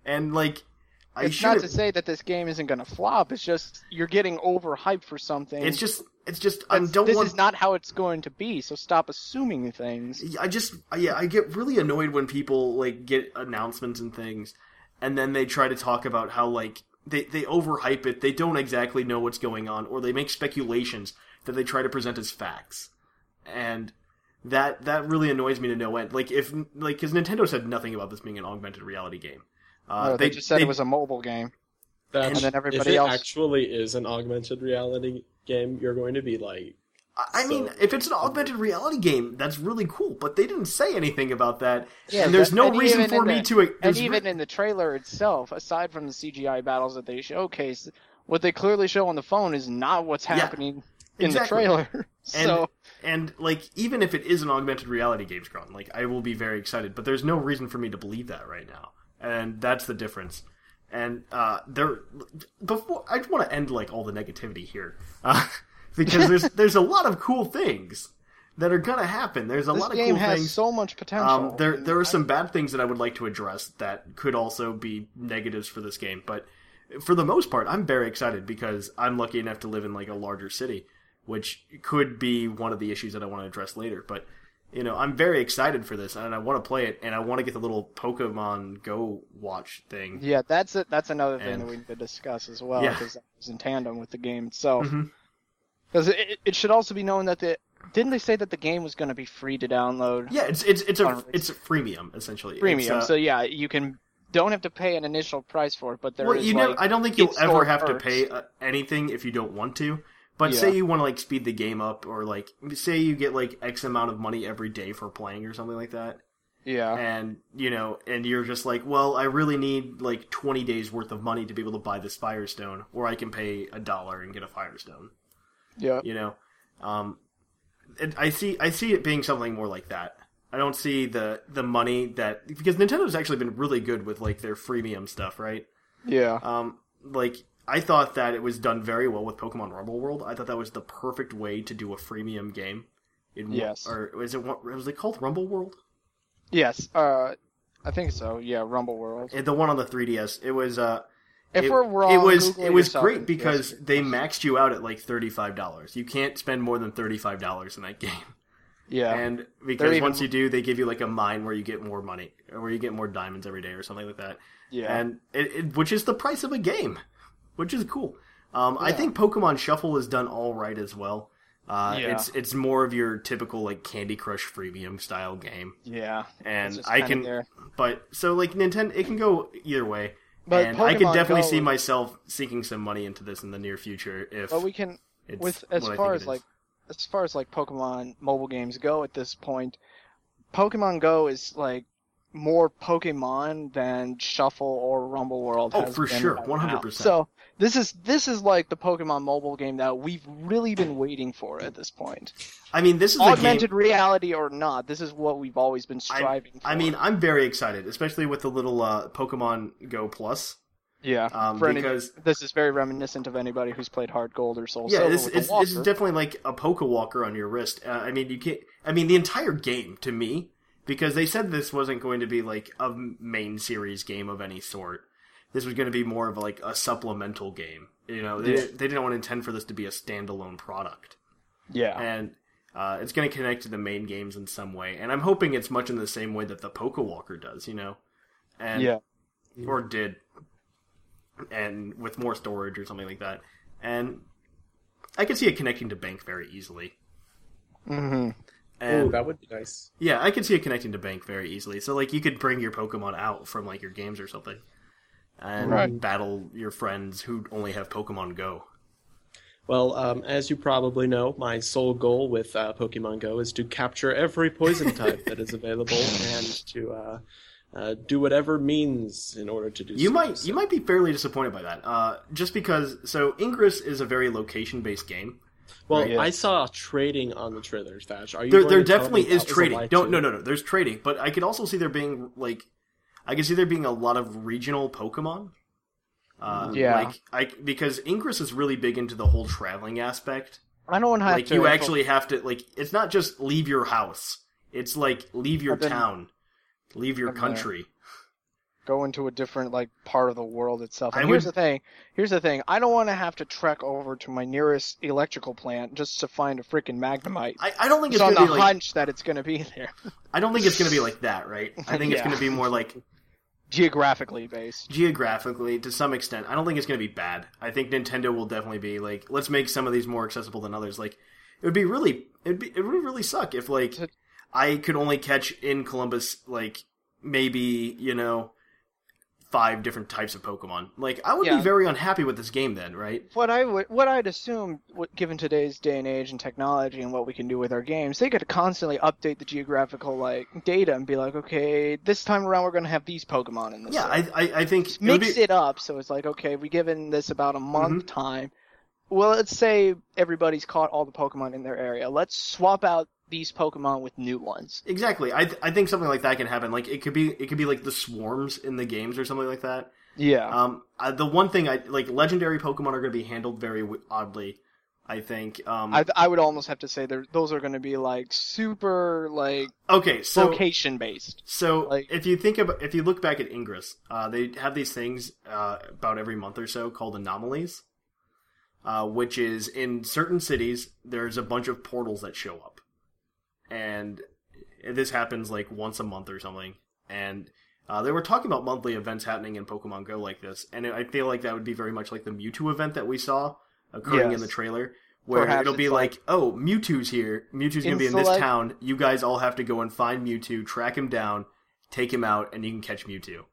[SPEAKER 1] And like, I
[SPEAKER 3] It's not to say that this game isn't going to flop. It's just you're getting overhyped for something.
[SPEAKER 1] It's just. It's just. I don't
[SPEAKER 3] this
[SPEAKER 1] want.
[SPEAKER 3] is not how it's going to be. So stop assuming things.
[SPEAKER 1] I just. Yeah, I get really annoyed when people like get announcements and things, and then they try to talk about how like they they overhype it. They don't exactly know what's going on, or they make speculations that they try to present as facts. And that that really annoys me to no end. Like if like because Nintendo said nothing about this being an augmented reality game. Uh,
[SPEAKER 3] No, they, just said it was a mobile game.
[SPEAKER 2] That,
[SPEAKER 3] And then everybody
[SPEAKER 2] if it
[SPEAKER 3] else-
[SPEAKER 2] actually is an augmented reality game, you're going to be like,
[SPEAKER 1] I I mean, if it's an augmented reality game, that's really cool. But they didn't say anything about that,
[SPEAKER 3] Yeah,
[SPEAKER 1] and there's
[SPEAKER 3] but-
[SPEAKER 1] no
[SPEAKER 3] and
[SPEAKER 1] reason for me
[SPEAKER 3] the-
[SPEAKER 1] to.
[SPEAKER 3] And even
[SPEAKER 1] re-
[SPEAKER 3] in the trailer itself, aside from the CGI battles that they showcase, what they clearly show on the phone is not what's
[SPEAKER 1] Yeah,
[SPEAKER 3] happening in
[SPEAKER 1] exactly.
[SPEAKER 3] the trailer.
[SPEAKER 1] and
[SPEAKER 3] so
[SPEAKER 1] and like even if it is an augmented reality game, Scrawn, like I will be very excited. But there's no reason for me to believe that right now, and that's the difference. And uh, there, before I just want to end like all the negativity here, uh, because there's there's a lot of cool things that are gonna happen. There's a
[SPEAKER 3] this
[SPEAKER 1] lot of
[SPEAKER 3] game
[SPEAKER 1] cool
[SPEAKER 3] has
[SPEAKER 1] things.
[SPEAKER 3] so much potential.
[SPEAKER 1] Um, there, there are some bad things that I would like to address that could also be negatives for this game, but for the most part, I'm very excited because I'm lucky enough to live in like a larger city, which could be one of the issues that I want to address later. But you know, I'm very excited for this, and I want to play it, and I want to get the little Pokemon Go watch thing.
[SPEAKER 3] Yeah, that's it. That's another thing
[SPEAKER 1] And-
[SPEAKER 3] that we need to discuss as well,
[SPEAKER 1] Yeah.
[SPEAKER 3] because that was in tandem with the game itself.
[SPEAKER 1] Mhm.
[SPEAKER 3] Because it, it should also be known that the didn't they say that the game was going to be free to download?
[SPEAKER 1] Yeah, it's it's it's a it's a freemium essentially. It's,
[SPEAKER 3] premium.
[SPEAKER 1] uh,
[SPEAKER 3] so yeah, you can don't have to pay an initial price for it, but there is
[SPEAKER 1] well, you
[SPEAKER 3] like,
[SPEAKER 1] never. I don't think you'll ever have to pay uh, anything if you don't want to. But
[SPEAKER 3] Yeah.
[SPEAKER 1] say you want to like speed the game up, or like say you get like X amount of money every day for playing, or something like that,
[SPEAKER 3] Yeah,
[SPEAKER 1] and you know, and you're just like, well, I really need like 20 days worth of money to be able to buy this Firestone, or I can pay a dollar and get a Firestone.
[SPEAKER 3] Yeah.
[SPEAKER 1] You know, um, it, I see I see it being something more like that. I don't see the the money that because Nintendo's actually been really good with like their freemium stuff, right?
[SPEAKER 3] Yeah.
[SPEAKER 1] Um, like I thought that it was done very well with Pokemon Rumble World. I thought that was the perfect way to do a freemium game. In one-
[SPEAKER 3] Yes.
[SPEAKER 1] or was it what was it called Rumble World?
[SPEAKER 3] Yes. Uh, I think so. Yeah, Rumble World.
[SPEAKER 1] The one on the 3DS. It was uh
[SPEAKER 3] If
[SPEAKER 1] it,
[SPEAKER 3] we're wrong,
[SPEAKER 1] it was
[SPEAKER 3] Google
[SPEAKER 1] it was great because
[SPEAKER 3] yes.
[SPEAKER 1] they maxed you out at like thirty five dollars. You can't spend more than thirty five dollars in that game.
[SPEAKER 3] Yeah.
[SPEAKER 1] And because
[SPEAKER 3] even-
[SPEAKER 1] once you do, they give you like a mine where you get more money, or where you get more diamonds every day, or something like that.
[SPEAKER 3] yeah.
[SPEAKER 1] and it, it, which is the price of a game, which is cool. Um, I think Pokemon Shuffle is done all right as well. Uh,
[SPEAKER 3] Yeah.
[SPEAKER 1] It's it's more of your typical like Candy Crush freemium style game,
[SPEAKER 3] yeah.
[SPEAKER 1] and I can.
[SPEAKER 3] there.
[SPEAKER 1] But so like Nintendo, it can go either way.
[SPEAKER 3] But
[SPEAKER 1] and I could
[SPEAKER 3] Pokemon
[SPEAKER 1] definitely
[SPEAKER 3] Go-
[SPEAKER 1] see myself sinking some money into this in the near future if
[SPEAKER 3] But we can with as far as
[SPEAKER 1] is.
[SPEAKER 3] like as far as like Pokemon mobile games go at this point, Pokemon Go is like more Pokemon than Shuffle or Rumble World.
[SPEAKER 1] Oh, for sure, 100%.
[SPEAKER 3] So this is this is like the Pokemon mobile game that we've really been waiting for at this point.
[SPEAKER 1] I mean, this is
[SPEAKER 3] Augmented reality or not, this is what we've always been
[SPEAKER 1] I,
[SPEAKER 3] striving for.
[SPEAKER 1] I mean, I'm very excited, especially with the little uh, Pokemon Go Plus.
[SPEAKER 3] yeah,
[SPEAKER 1] um,
[SPEAKER 3] for any-
[SPEAKER 1] because-
[SPEAKER 3] this is very reminiscent of anybody who's played HeartGold or Soul
[SPEAKER 1] Yeah, this, it's, this is definitely like a poke walker on your wrist. Uh, I mean, you can't. I mean, the entire game to me, because they said this wasn't going to be like a main series game of any sort. This was going to be more of like a supplemental game. You know, they,
[SPEAKER 3] Yeah.
[SPEAKER 1] didn't, they didn't want to intend for this to be a standalone product,
[SPEAKER 3] yeah,
[SPEAKER 1] and uh, it's going to connect to the main games in some way. And I'm hoping it's much in the same way that the Poke Walker does. You know, and
[SPEAKER 3] yeah.
[SPEAKER 1] or did, and with more storage or something like that. And I could see it connecting to Bank very easily.
[SPEAKER 3] Mm-hmm.
[SPEAKER 1] And
[SPEAKER 2] "Ooh, that would be nice."
[SPEAKER 1] yeah, I could see it connecting to Bank very easily. So like you could bring your Pokemon out from like your games or something, and
[SPEAKER 3] Right.
[SPEAKER 1] battle your friends who only have Pokemon Go.
[SPEAKER 2] Well, um, as you probably know, my sole goal with uh, Pokemon Go is to capture every poison type that is available and to uh, uh, do whatever means in order to do.
[SPEAKER 1] You
[SPEAKER 2] so.
[SPEAKER 1] might
[SPEAKER 2] So-
[SPEAKER 1] you might be fairly disappointed by that, uh, just because. So Ingress is a very location based game.
[SPEAKER 2] Well,
[SPEAKER 3] Yeah.
[SPEAKER 2] I saw trading on the trailers. Thatch, are you?
[SPEAKER 1] There, there definitely is
[SPEAKER 2] that was a
[SPEAKER 1] trading.
[SPEAKER 2] lie
[SPEAKER 1] Don't
[SPEAKER 2] too?
[SPEAKER 1] no no no. There's trading, but I could also see there being like, I could see there being a lot of regional Pokemon. Uh,
[SPEAKER 3] Yeah.
[SPEAKER 1] Like I because Ingress is really big into the whole traveling aspect.
[SPEAKER 3] I don't have
[SPEAKER 1] like
[SPEAKER 3] to.
[SPEAKER 1] you actually have to like it's not just leave your house. It's like leave your
[SPEAKER 3] been-
[SPEAKER 1] town, leave your
[SPEAKER 3] been-
[SPEAKER 1] country.
[SPEAKER 3] go into a different like part of the world itself. And
[SPEAKER 1] I
[SPEAKER 3] here's
[SPEAKER 1] would-
[SPEAKER 3] the thing. Here's the thing. I don't want to have to trek over to my nearest electrical plant just to find a freaking Magnemite.
[SPEAKER 1] I, I don't think
[SPEAKER 3] Just
[SPEAKER 1] it's
[SPEAKER 3] on the
[SPEAKER 1] be like
[SPEAKER 3] hunch that it's going to be there,
[SPEAKER 1] I don't think it's gonna be like that, right? I think it's gonna be more like
[SPEAKER 3] geographically based.
[SPEAKER 1] geographically to some extent. I don't think it's going to be bad. I think Nintendo will definitely be like, let's make some of these more accessible than others. Like, it would be really, it'd be, it would really suck if like, I could only catch in Columbus like maybe you know five different types of Pokemon. Like I would
[SPEAKER 3] Yeah.
[SPEAKER 1] be very unhappy with this game then, right?
[SPEAKER 3] What I would, what I'd assume, given today's day and age and technology and what we can do with our games, they could constantly update the geographical like data and be like, okay, this time around we're going to have these Pokemon in this.
[SPEAKER 1] Yeah. I I, I think it
[SPEAKER 3] mix
[SPEAKER 1] be- Mm-hmm.
[SPEAKER 3] it up so it's like okay we given this about a month time well let's say everybody's caught all the pokemon in their area let's swap out these pokemon with new ones
[SPEAKER 1] Exactly. I I think something like that can happen. Like it could be it could be like the swarms in the games or something like that.
[SPEAKER 3] yeah
[SPEAKER 1] Um, I, the one thing I like, legendary Pokemon are going to be handled very w- oddly. I think. Um,
[SPEAKER 3] I, I would almost have to say they're, those are going to be like super like
[SPEAKER 1] okay, so
[SPEAKER 3] location based
[SPEAKER 1] so
[SPEAKER 3] like-
[SPEAKER 1] if you think about if you look back at Ingress, uh, they have these things uh, about every month or so called anomalies, uh, which is in certain cities there's a bunch of portals that show up, and this happens like once a month or something, and. Uh, they were talking about monthly events happening in Pokemon Go like this, and I feel like that would be very much like the Mewtwo event that we saw occurring in the trailer, where
[SPEAKER 3] Perhaps
[SPEAKER 1] it'll be like,
[SPEAKER 3] like-
[SPEAKER 1] "Oh, Mewtwo's here. Mewtwo's gonna be in this town. You guys all have to go and find Mewtwo, track him down, take him out, and you can catch Mewtwo."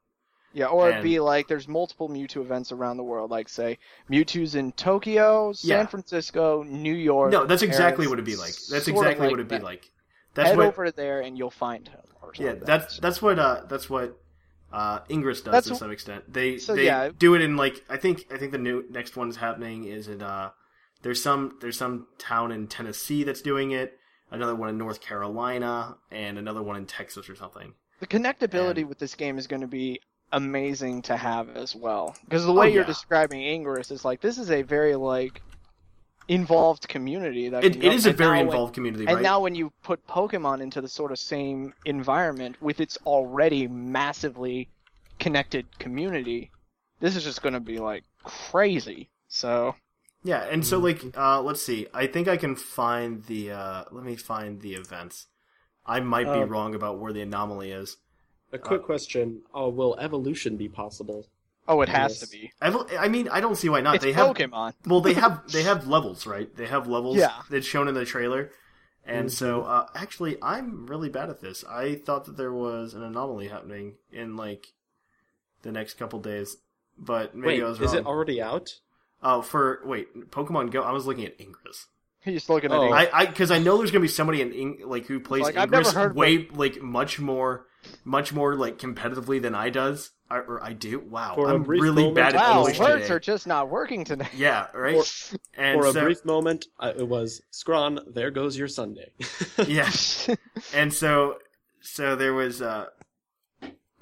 [SPEAKER 3] yeah or it'd be like there's multiple mewtwo events around the world like say mewtwo's in tokyo san
[SPEAKER 1] Yeah.
[SPEAKER 3] francisco new york
[SPEAKER 1] No, that's exactly
[SPEAKER 3] Paris,
[SPEAKER 1] what it'd be like. That's
[SPEAKER 3] sort
[SPEAKER 1] exactly
[SPEAKER 3] like
[SPEAKER 1] what it'd be like. That's
[SPEAKER 3] head
[SPEAKER 1] what.
[SPEAKER 3] over there and you'll find him or
[SPEAKER 1] yeah,
[SPEAKER 3] something.
[SPEAKER 1] that's that's what uh that's what uh Ingress does
[SPEAKER 3] That's
[SPEAKER 1] to some extent. They
[SPEAKER 3] So,
[SPEAKER 1] they
[SPEAKER 3] yeah.
[SPEAKER 1] do it in like I think I think the new next one's happening is in uh there's some there's some town in Tennessee that's doing it, another one in North Carolina, and another one in Texas or something.
[SPEAKER 3] The connectability
[SPEAKER 1] And-
[SPEAKER 3] with this game is going to be amazing to have as well. Because the way
[SPEAKER 1] Oh,
[SPEAKER 3] you're describing Ingress is like this is a very like involved community that
[SPEAKER 1] It,
[SPEAKER 3] can
[SPEAKER 1] it
[SPEAKER 3] go-
[SPEAKER 1] is a very
[SPEAKER 3] now when-
[SPEAKER 1] involved community,
[SPEAKER 3] and
[SPEAKER 1] right?
[SPEAKER 3] now when you put Pokemon into the sort of same environment with its already massively connected community, this is just going to be like crazy. So
[SPEAKER 1] Yeah, and
[SPEAKER 3] Mm-hmm.
[SPEAKER 1] so like uh let's see. I think I can find the uh let me find the events. I might be
[SPEAKER 2] Um,
[SPEAKER 1] wrong about where the anomaly is.
[SPEAKER 2] A quick question: uh, Will evolution be possible?
[SPEAKER 3] Oh, it has
[SPEAKER 2] Yes.
[SPEAKER 3] to be.
[SPEAKER 1] I, I mean, I don't see why not.
[SPEAKER 3] It's
[SPEAKER 1] they have
[SPEAKER 3] Pokemon.
[SPEAKER 1] well, they have they have levels, right? They have levels.
[SPEAKER 3] Yeah.
[SPEAKER 1] that's shown in the trailer. And so,
[SPEAKER 2] Mm-hmm.
[SPEAKER 1] uh, actually, I'm really bad at this. I thought that there was an anomaly happening in like the next couple days, but maybe
[SPEAKER 2] Wait,
[SPEAKER 1] I was wrong.
[SPEAKER 2] is it already out?
[SPEAKER 1] Oh, for wait, Pokemon Go. I was looking at Ingress.
[SPEAKER 3] He's just looking at
[SPEAKER 2] Oh.
[SPEAKER 3] it.
[SPEAKER 1] I, I, because I know there's gonna be somebody in Ing- like who plays
[SPEAKER 3] Like,
[SPEAKER 1] Ingress
[SPEAKER 3] heard of
[SPEAKER 1] way like much more, much more like competitively than I does, I, or I do. Wow,
[SPEAKER 2] For a
[SPEAKER 1] I'm really
[SPEAKER 2] moment-
[SPEAKER 1] bad at
[SPEAKER 3] wow,
[SPEAKER 1] English
[SPEAKER 3] words
[SPEAKER 1] today.
[SPEAKER 3] are just not working today.
[SPEAKER 1] Yeah, right. and
[SPEAKER 2] For a brief moment, uh, it was Scrawn. There goes your Sunday.
[SPEAKER 1] yeah, and so so there was uh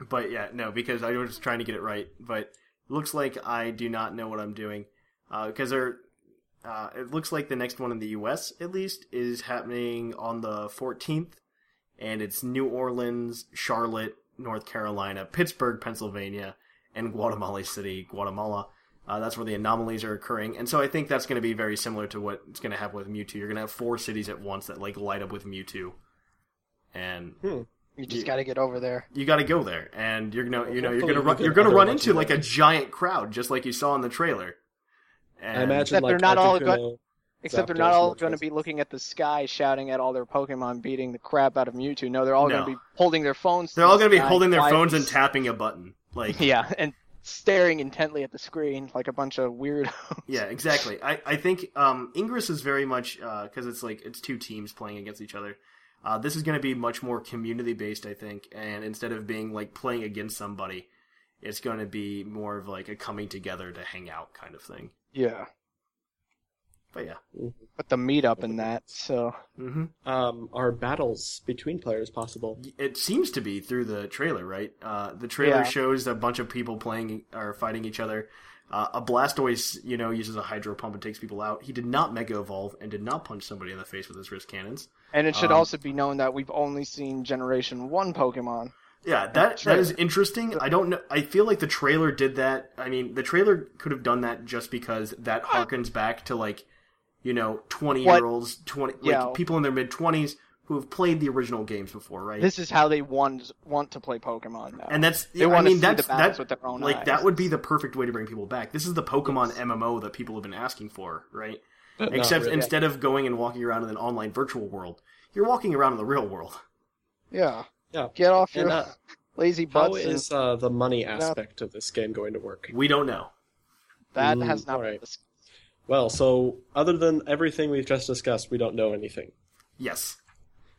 [SPEAKER 1] but yeah no because i was trying to get it right but looks like i do not know what i'm doing uh because there uh it looks like the next one in the us at least is happening on the 14th and it's new orleans charlotte north carolina pittsburgh pennsylvania and guatemala city guatemala uh, that's where the anomalies are occurring, and so I think that's going to be very similar to what's going to happen with Mewtwo. You're going to have four cities at once that like light up with Mewtwo, and
[SPEAKER 3] You just got to get over there.
[SPEAKER 1] you got to go there, and you're gonna, you know, you're gonna run, you're gonna run into like a giant crowd, just like you saw in the trailer. And
[SPEAKER 2] I imagine
[SPEAKER 3] Except
[SPEAKER 2] like
[SPEAKER 3] they're not all
[SPEAKER 2] Articuno-
[SPEAKER 3] Except they're not all going to be looking at the sky, shouting at all their Pokemon, beating the crap out of Mewtwo. No, they're all
[SPEAKER 1] No.
[SPEAKER 3] going to be holding their phones.
[SPEAKER 1] they're all
[SPEAKER 3] the
[SPEAKER 1] gonna be
[SPEAKER 3] sky
[SPEAKER 1] holding their phones and tapping a button, like
[SPEAKER 3] Yeah, and staring intently at the screen like a bunch of weird.
[SPEAKER 1] Yeah, exactly. I, I think um, Ingress is very much because it's like it's two teams playing against each other. Uh, this is going to be much more community based, I think, and instead of being like playing against somebody, it's going to be more of like a coming together to hang out kind of thing.
[SPEAKER 3] yeah,
[SPEAKER 1] But yeah,
[SPEAKER 3] but the meetup in that. So
[SPEAKER 1] hmm
[SPEAKER 2] Um, are battles between players possible?
[SPEAKER 1] it seems to be through the trailer, right? Uh, the trailer
[SPEAKER 3] Yeah.
[SPEAKER 1] shows a bunch of people playing or fighting each other. Uh, a Blastoise, you know, uses a Hydro Pump and takes people out. He did not Mega Evolve and did not punch somebody in the face with his wrist cannons.
[SPEAKER 3] and it should
[SPEAKER 1] Um,
[SPEAKER 3] also be known that we've only seen Generation One Pokemon.
[SPEAKER 1] Yeah, that that
[SPEAKER 3] trailer.
[SPEAKER 1] is interesting. I don't know. I feel like the trailer did that. I mean, the trailer could have done that just because that harkens back to like, you know, twenty
[SPEAKER 3] What-
[SPEAKER 1] year olds, twenty
[SPEAKER 3] Yeah.
[SPEAKER 1] like people in their mid twenties who have played the original games before, right?
[SPEAKER 3] This is how they want want to play Pokemon now.
[SPEAKER 1] and that's
[SPEAKER 3] They
[SPEAKER 1] I
[SPEAKER 3] wanna
[SPEAKER 1] mean
[SPEAKER 3] see
[SPEAKER 1] that's
[SPEAKER 3] the battles with their own
[SPEAKER 1] like
[SPEAKER 3] eyes.
[SPEAKER 1] that would be the perfect way to bring people back. This is the Pokemon MMO that people have been asking for, right? Except
[SPEAKER 2] really.
[SPEAKER 1] instead of going and walking around in an online virtual world, you're walking around in the real world.
[SPEAKER 3] Yeah.
[SPEAKER 2] Yeah.
[SPEAKER 3] Get off
[SPEAKER 2] And
[SPEAKER 3] your
[SPEAKER 2] uh,
[SPEAKER 3] lazy
[SPEAKER 2] how
[SPEAKER 3] butts. and
[SPEAKER 2] is uh, the money aspect of this game going to work?
[SPEAKER 1] We don't know.
[SPEAKER 3] that
[SPEAKER 2] Mm,
[SPEAKER 3] has not been
[SPEAKER 2] alright.
[SPEAKER 3] Dis-
[SPEAKER 2] Well, so other than everything we've just discussed, we don't know anything.
[SPEAKER 1] Yes.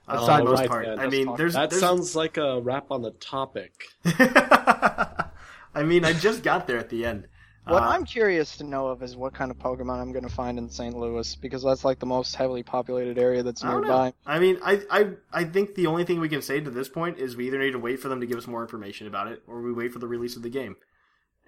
[SPEAKER 2] That's
[SPEAKER 1] Uh, the most
[SPEAKER 2] right,
[SPEAKER 1] part.
[SPEAKER 2] then.
[SPEAKER 1] I mean,
[SPEAKER 3] Let's
[SPEAKER 1] there's
[SPEAKER 2] That
[SPEAKER 1] there's
[SPEAKER 2] sounds like a wrap on the topic.
[SPEAKER 1] I mean, I just got there at the end.
[SPEAKER 3] What
[SPEAKER 1] Uh,
[SPEAKER 3] I'm curious to know of is what kind of Pokemon I'm going to find in St. Louis because that's like the most heavily populated area that's
[SPEAKER 1] I
[SPEAKER 3] nearby.
[SPEAKER 1] know. I mean, I, I I think the only thing we can say to this point is we either need to wait for them to give us more information about it, or we wait for the release of the game.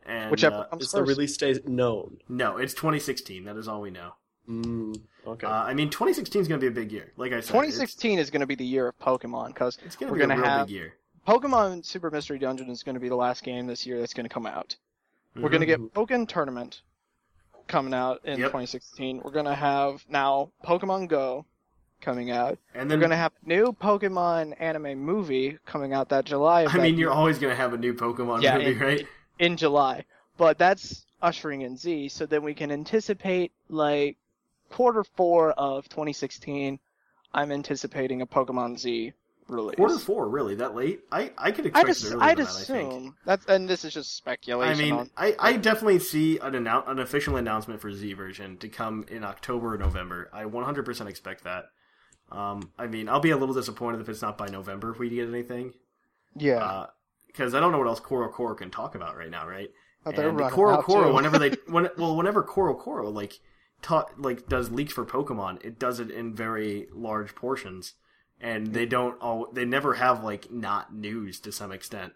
[SPEAKER 1] And
[SPEAKER 3] Whichever
[SPEAKER 1] uh,
[SPEAKER 3] comes
[SPEAKER 2] Is the release date known?
[SPEAKER 1] no, it's 2016. That is all we know.
[SPEAKER 2] Mm, okay.
[SPEAKER 1] Uh, I mean, 2016 is going to be a big year. Like I said,
[SPEAKER 3] 2016 is going to be the year of Pokemon because
[SPEAKER 1] It's, it's going to
[SPEAKER 3] we're
[SPEAKER 1] be a
[SPEAKER 3] gonna
[SPEAKER 1] real
[SPEAKER 3] have-
[SPEAKER 1] big year.
[SPEAKER 3] Pokemon Super Mystery Dungeon is going to be the last game this year that's going to come out. We're going to get Pokkén Tournament coming out in
[SPEAKER 1] Mm-hmm. Yep.
[SPEAKER 3] 2016. We're going to have now Pokemon Go coming out.
[SPEAKER 1] and then We're
[SPEAKER 3] going to have new Pokemon anime movie coming out that July.
[SPEAKER 1] I
[SPEAKER 3] that
[SPEAKER 1] mean,
[SPEAKER 3] year.
[SPEAKER 1] you're always going to have a new Pokemon
[SPEAKER 3] Yeah,
[SPEAKER 1] movie,
[SPEAKER 3] and-
[SPEAKER 1] right?
[SPEAKER 3] In July. But that's ushering in Z, so then we can anticipate like quarter four of 2016. I'm anticipating a Pokemon Z release.
[SPEAKER 1] Quarter four, really? That late? I I could
[SPEAKER 3] I'd,
[SPEAKER 1] expect
[SPEAKER 3] ass-
[SPEAKER 1] it earlier
[SPEAKER 3] I'd
[SPEAKER 1] than that. I think.
[SPEAKER 3] assume that's and this is just speculation.
[SPEAKER 1] I mean,
[SPEAKER 3] on,
[SPEAKER 1] I, I definitely see an annou- an official announcement for Z version to come in October or November. I 100% expect that. Um, I mean, I'll be a little disappointed if it's not by November if we get anything,
[SPEAKER 3] yeah,
[SPEAKER 1] because I don't know what else CoroCoro can talk about right now, right?
[SPEAKER 3] they're
[SPEAKER 1] And
[SPEAKER 3] CoroCoro,
[SPEAKER 1] whenever they when well, whenever CoroCoro like ta- like does leaks for Pokemon, it does it in very large portions, and they don't all they never have like not news to some extent.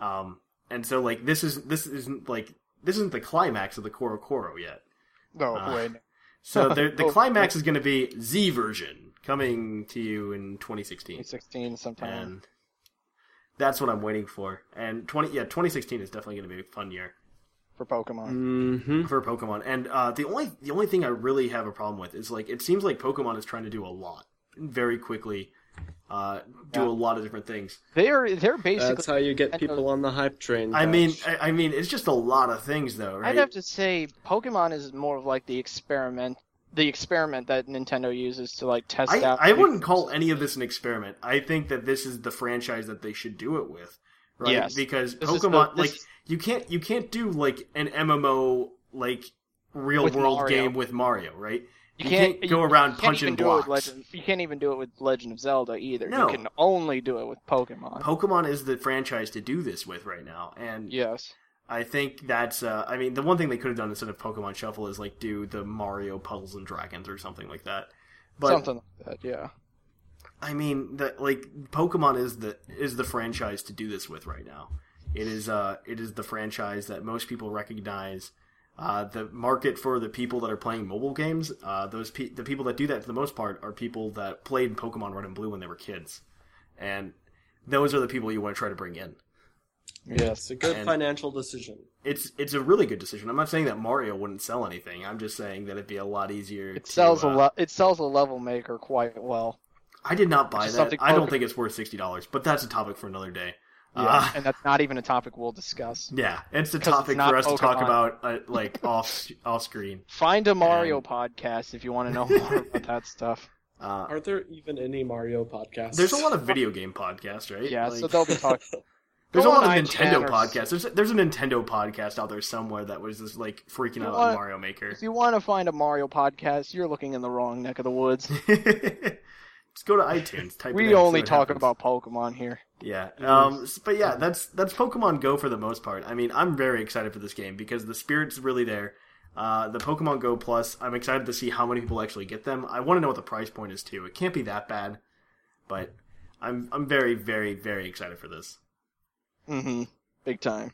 [SPEAKER 1] Um, and so like this is this isn't like this isn't the climax of the CoroCoro yet.
[SPEAKER 3] no,
[SPEAKER 1] uh,
[SPEAKER 3] wait.
[SPEAKER 1] So the the
[SPEAKER 3] Oh,
[SPEAKER 1] climax is going to be Z version coming to you in 2016
[SPEAKER 3] 2016 sometime.
[SPEAKER 1] and that's what I'm waiting for. And 20 yeah, 2016 is definitely going to be a fun year
[SPEAKER 3] for Pokemon.
[SPEAKER 2] mm-hmm.
[SPEAKER 1] for Pokemon. And uh, the only the only thing I really have a problem with is like it seems like Pokemon is trying to do a lot very quickly, uh, do
[SPEAKER 3] Yeah.
[SPEAKER 1] a lot of different things.
[SPEAKER 3] They're they're basically.
[SPEAKER 2] That's how you get people on the hype train.
[SPEAKER 1] I mean, I, I mean, it's just a lot of things though, right?
[SPEAKER 3] I'd have to say Pokemon is more of like the experiment, the experiment that Nintendo uses to like test
[SPEAKER 1] I,
[SPEAKER 3] out.
[SPEAKER 1] I wouldn't call any of this an experiment. I think that this is the franchise that they should do it with, right?
[SPEAKER 3] Yes.
[SPEAKER 1] Because
[SPEAKER 3] This
[SPEAKER 1] Pokemon,
[SPEAKER 3] the-
[SPEAKER 1] like
[SPEAKER 3] this-
[SPEAKER 1] you can't you can't do like an MMO like real
[SPEAKER 3] With
[SPEAKER 1] world
[SPEAKER 3] Mario.
[SPEAKER 1] game with Mario, right?
[SPEAKER 3] You
[SPEAKER 1] You
[SPEAKER 3] can't,
[SPEAKER 1] can't go
[SPEAKER 3] you
[SPEAKER 1] around
[SPEAKER 3] can't
[SPEAKER 1] punching
[SPEAKER 3] even do
[SPEAKER 1] blocks.
[SPEAKER 3] Legend, you can't even do it with Legend of Zelda either.
[SPEAKER 1] No.
[SPEAKER 3] You can only do it with Pokemon.
[SPEAKER 1] Pokemon is the franchise to do this with right now, and
[SPEAKER 3] yes.
[SPEAKER 1] I think that's. Uh, I mean, the one thing they could have done instead of Pokemon Shuffle is like do the Mario Puzzles and Dragons or something like that. But
[SPEAKER 3] Something like that, yeah.
[SPEAKER 1] I mean, that like Pokemon is the is the franchise to do this with right now. It is uh it is the franchise that most people recognize. Uh, the market for the people that are playing mobile games, uh, those pe- the people that do that for the most part are people that played Pokemon Red and Blue when they were kids, and those are the people you want to try to bring in.
[SPEAKER 3] Yes.
[SPEAKER 2] a good
[SPEAKER 1] and-
[SPEAKER 2] financial decision.
[SPEAKER 1] It's it's a really good decision. I'm not saying that Mario wouldn't sell anything. I'm just saying that it'd be a lot easier.
[SPEAKER 3] It
[SPEAKER 1] to,
[SPEAKER 3] sells
[SPEAKER 1] uh,
[SPEAKER 3] a le- it sells a level maker quite well.
[SPEAKER 1] I did not buy that. I don't think it's worth sixty dollars, but that's a topic for another day.
[SPEAKER 3] Yeah,
[SPEAKER 1] Uh,
[SPEAKER 3] and that's not even a topic we'll discuss.
[SPEAKER 1] Yeah, it's a topic
[SPEAKER 3] not
[SPEAKER 1] for us to talk about, uh, like off off screen.
[SPEAKER 3] Find a Mario
[SPEAKER 1] And-
[SPEAKER 3] podcast if you want to know more about that stuff.
[SPEAKER 1] Uh,
[SPEAKER 2] Are there even any Mario podcasts?
[SPEAKER 1] there's a lot of video game podcasts, right?
[SPEAKER 3] Yeah,
[SPEAKER 1] Like,
[SPEAKER 3] so they'll be talking.
[SPEAKER 1] There's
[SPEAKER 3] go
[SPEAKER 1] a lot of Nintendo podcasts. There's there's a Nintendo podcast out there somewhere that was just like freaking out on Mario Maker.
[SPEAKER 3] If you want to find a Mario podcast, you're looking in the wrong neck of the woods.
[SPEAKER 1] Just go to iTunes. Type
[SPEAKER 3] We only talk
[SPEAKER 1] happens.
[SPEAKER 3] about Pokemon here.
[SPEAKER 1] Yeah. Um. But yeah, that's that's Pokemon Go for the most part. I mean, I'm very excited for this game because the spirit's really there. Uh, the Pokemon Go Plus, I'm excited to see how many people actually get them. I want to know what the price point is too. It can't be that bad, but I'm I'm very very very excited for this.
[SPEAKER 3] Mm-hmm. Big time.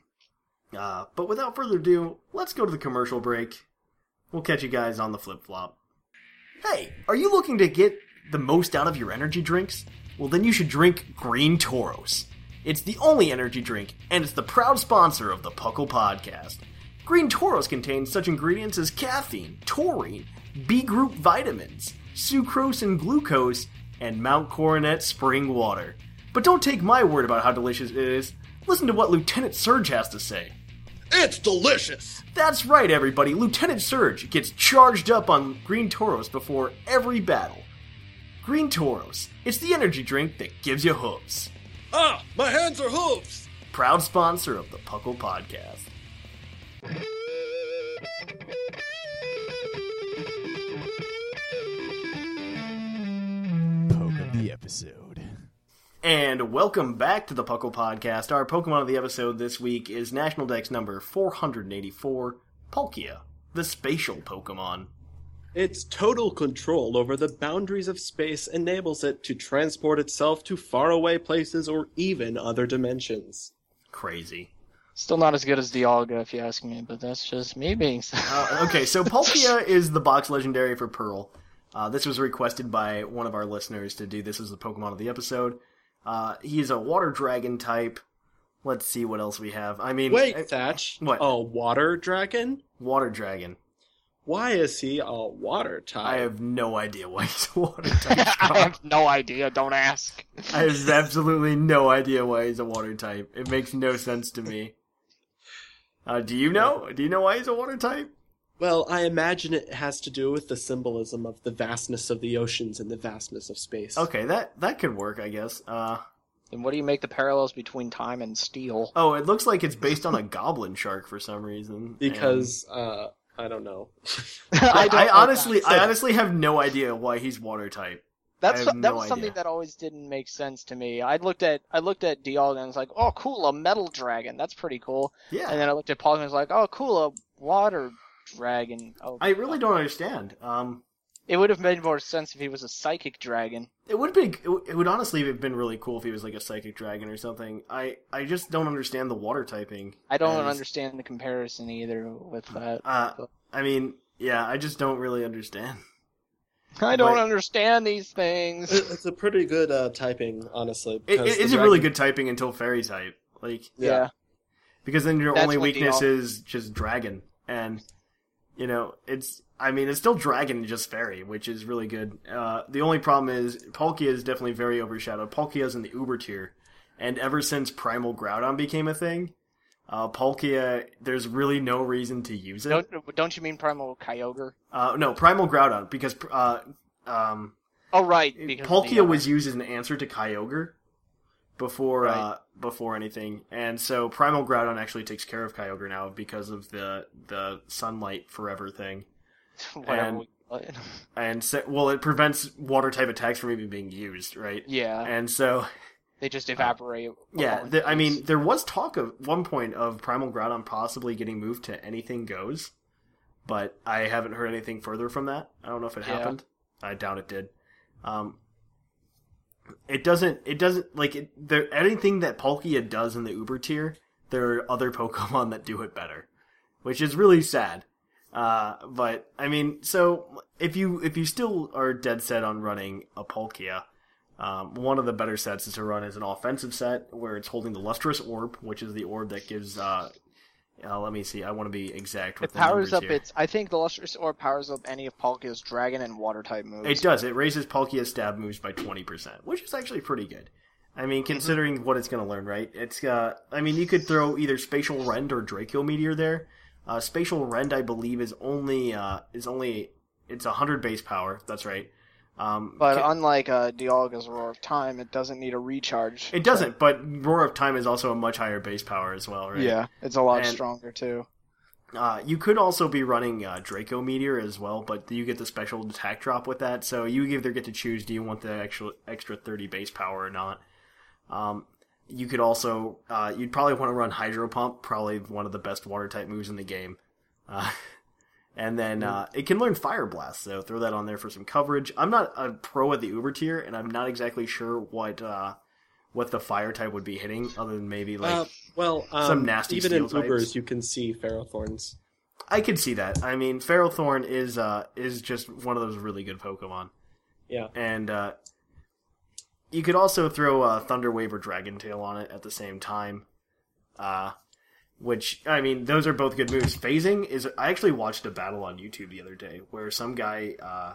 [SPEAKER 1] Uh, but without further ado, let's go to the commercial break. We'll catch you guys on the flip flop. Hey, are you looking to get the most out of your energy drinks? Well, then you should drink Green Toros. It's the only energy drink, and it's the proud sponsor of the Puckle Podcast. Green Toros contains such ingredients as caffeine, taurine, B group vitamins, sucrose and glucose, and Mount Coronet spring water. But don't take my word about how delicious it is. Listen to what Lieutenant Surge has to say.
[SPEAKER 6] It's delicious!
[SPEAKER 1] That's right, everybody. Lieutenant Surge gets charged up on Green Toros before every battle. Green Toros. It's the energy drink that gives you hooves.
[SPEAKER 6] Ah, my hands are hooves.
[SPEAKER 1] Proud sponsor of the Puckle Podcast.
[SPEAKER 7] Poke of the episode.
[SPEAKER 1] And welcome back to the Puckle Podcast. Our Pokemon of the episode this week is National Dex number 484, Palkia, the spatial Pokemon.
[SPEAKER 2] Its total control over the boundaries of space enables it to transport itself to faraway places or even other dimensions.
[SPEAKER 1] Crazy.
[SPEAKER 3] Still not as good as Dialga, if you ask me, but that's just me being.
[SPEAKER 1] Uh, okay, so Palkia is the box legendary for Pearl. Uh, this was requested by one of our listeners to do this as the Pokemon of the episode. Uh, he's a water dragon type. Let's see what else we have. I mean,
[SPEAKER 2] Wait,
[SPEAKER 1] uh,
[SPEAKER 2] Thatch.
[SPEAKER 1] What?
[SPEAKER 2] A water dragon?
[SPEAKER 1] water dragon.
[SPEAKER 2] Why is he a water type?
[SPEAKER 1] I have no idea why he's a water type.
[SPEAKER 3] I have no idea. Don't ask.
[SPEAKER 1] I have absolutely no idea why he's a water type. It makes no sense to me. Uh, do you know? Do you know why he's a water type?
[SPEAKER 2] Well, I imagine it has to do with the symbolism of the vastness of the oceans and the vastness of space.
[SPEAKER 1] Okay, that that could work, I guess. Uh,
[SPEAKER 3] And what do you make the parallels between time and steel?
[SPEAKER 1] oh, it looks like it's based on a goblin shark for some reason.
[SPEAKER 2] Because, uh, I don't know.
[SPEAKER 1] I,
[SPEAKER 3] don't
[SPEAKER 1] I honestly,
[SPEAKER 3] that.
[SPEAKER 1] I honestly have no idea why he's water type.
[SPEAKER 3] That's
[SPEAKER 1] I have
[SPEAKER 3] that
[SPEAKER 1] no
[SPEAKER 3] was something that always didn't make sense to me. I looked at I looked at Dialga and was like, oh cool, a metal dragon. That's pretty cool.
[SPEAKER 1] Yeah,
[SPEAKER 3] And then I looked at Paul and was like, oh cool, a water dragon. Oh,
[SPEAKER 1] I really don't understand. Um,
[SPEAKER 3] It would have made more sense if he was a psychic dragon.
[SPEAKER 1] it would be, it would- honestly have been really cool if he was like a psychic dragon or something. I, I just don't understand the water typing.
[SPEAKER 3] I don't
[SPEAKER 1] as-
[SPEAKER 3] understand the comparison either with that.
[SPEAKER 1] Uh, I mean, yeah, I just don't really understand.
[SPEAKER 3] I don't
[SPEAKER 1] but-
[SPEAKER 3] understand these things.
[SPEAKER 2] It- It's a pretty good uh, typing, honestly.
[SPEAKER 1] It,
[SPEAKER 2] because
[SPEAKER 1] it
[SPEAKER 2] the
[SPEAKER 1] is a really good typing until fairy type, like
[SPEAKER 3] yeah.
[SPEAKER 1] because then your
[SPEAKER 3] That's
[SPEAKER 1] only weakness
[SPEAKER 3] Dialga-
[SPEAKER 1] is just dragon, and you know it's. I mean, it's still dragon, just fairy, which is really good. Uh, the only problem is Palkia is definitely very overshadowed. Palkia is in the Uber tier, and ever since Primal Groudon became a thing, uh, Palkia, there's really no reason to use it.
[SPEAKER 3] Don't don't you mean Primal Kyogre?
[SPEAKER 1] Uh, no, Primal Groudon, because uh, um,
[SPEAKER 3] Oh right, because
[SPEAKER 1] Palkia was used as an answer to Kyogre before
[SPEAKER 3] Right.
[SPEAKER 1] uh, before anything, and so Primal Groudon actually takes care of Kyogre now because of the the Sunlight Forever thing, and- and so, well, it prevents water type attacks from even being used, right?
[SPEAKER 3] yeah,
[SPEAKER 1] And so,
[SPEAKER 3] they just evaporate.
[SPEAKER 1] yeah, the, I mean, there was talk of one point of Primal Groudon possibly getting moved to Anything Goes, but I haven't heard anything further from that. I don't know if it
[SPEAKER 3] Yeah.
[SPEAKER 1] happened. I doubt it did. Um, it doesn't. It doesn't like it, there. Anything that Palkia does in the Uber tier, there are other Pokemon that do it better, which is really sad. Uh, but I mean, so if you if you still are dead set on running a Palkia, um, one of the better sets is to run as an offensive set where it's holding the Lustrous Orb, which is the orb that gives. Uh, uh, let me see. I want to be exact with
[SPEAKER 3] It powers up
[SPEAKER 1] here.
[SPEAKER 3] its. I think the Lustrous Orb powers up any of Palkia's dragon and water type moves.
[SPEAKER 1] It does. It raises Palkia's stab moves by twenty percent, which is actually pretty good. I mean, considering what it's going to learn, right? It's. Uh, I mean, you could throw either Spatial Rend or Draco Meteor there. Uh, Spatial Rend, I believe, is only uh, is only it's hundred base power. That's right. Um,
[SPEAKER 3] But
[SPEAKER 1] ca-
[SPEAKER 3] unlike uh, Dialga's Roar of Time, it doesn't need a recharge.
[SPEAKER 1] it doesn't. But Roar of Time is also a much higher base power as well, right?
[SPEAKER 3] Yeah, it's a lot
[SPEAKER 1] And-
[SPEAKER 3] stronger too.
[SPEAKER 1] Uh, you could also be running uh, Draco Meteor as well, but you get the special attack drop with that. So you either get to choose: do you want the extra extra thirty base power or not? Um, you could also uh, you'd probably want to run Hydro Pump, probably one of the best water type moves in the game. Uh, and then uh, it can learn Fire Blast, so throw that on there for some coverage. I'm not a pro at the Uber tier, and I'm not exactly sure what uh, what the fire type would be hitting, other than maybe like
[SPEAKER 2] Uh, well, um,
[SPEAKER 1] some nasty
[SPEAKER 2] even in
[SPEAKER 1] steel
[SPEAKER 2] Ubers, you can see Ferrothorns.
[SPEAKER 1] I could see that. I mean, Ferrothorn is uh is just one of those really good Pokemon,
[SPEAKER 2] Yeah.
[SPEAKER 1] and uh, you could also throw uh, Thunder Wave or Dragon Tail on it at the same time. Uh, which I mean, those are both good moves. Phasing is. I actually watched a battle on YouTube the other day where some guy uh,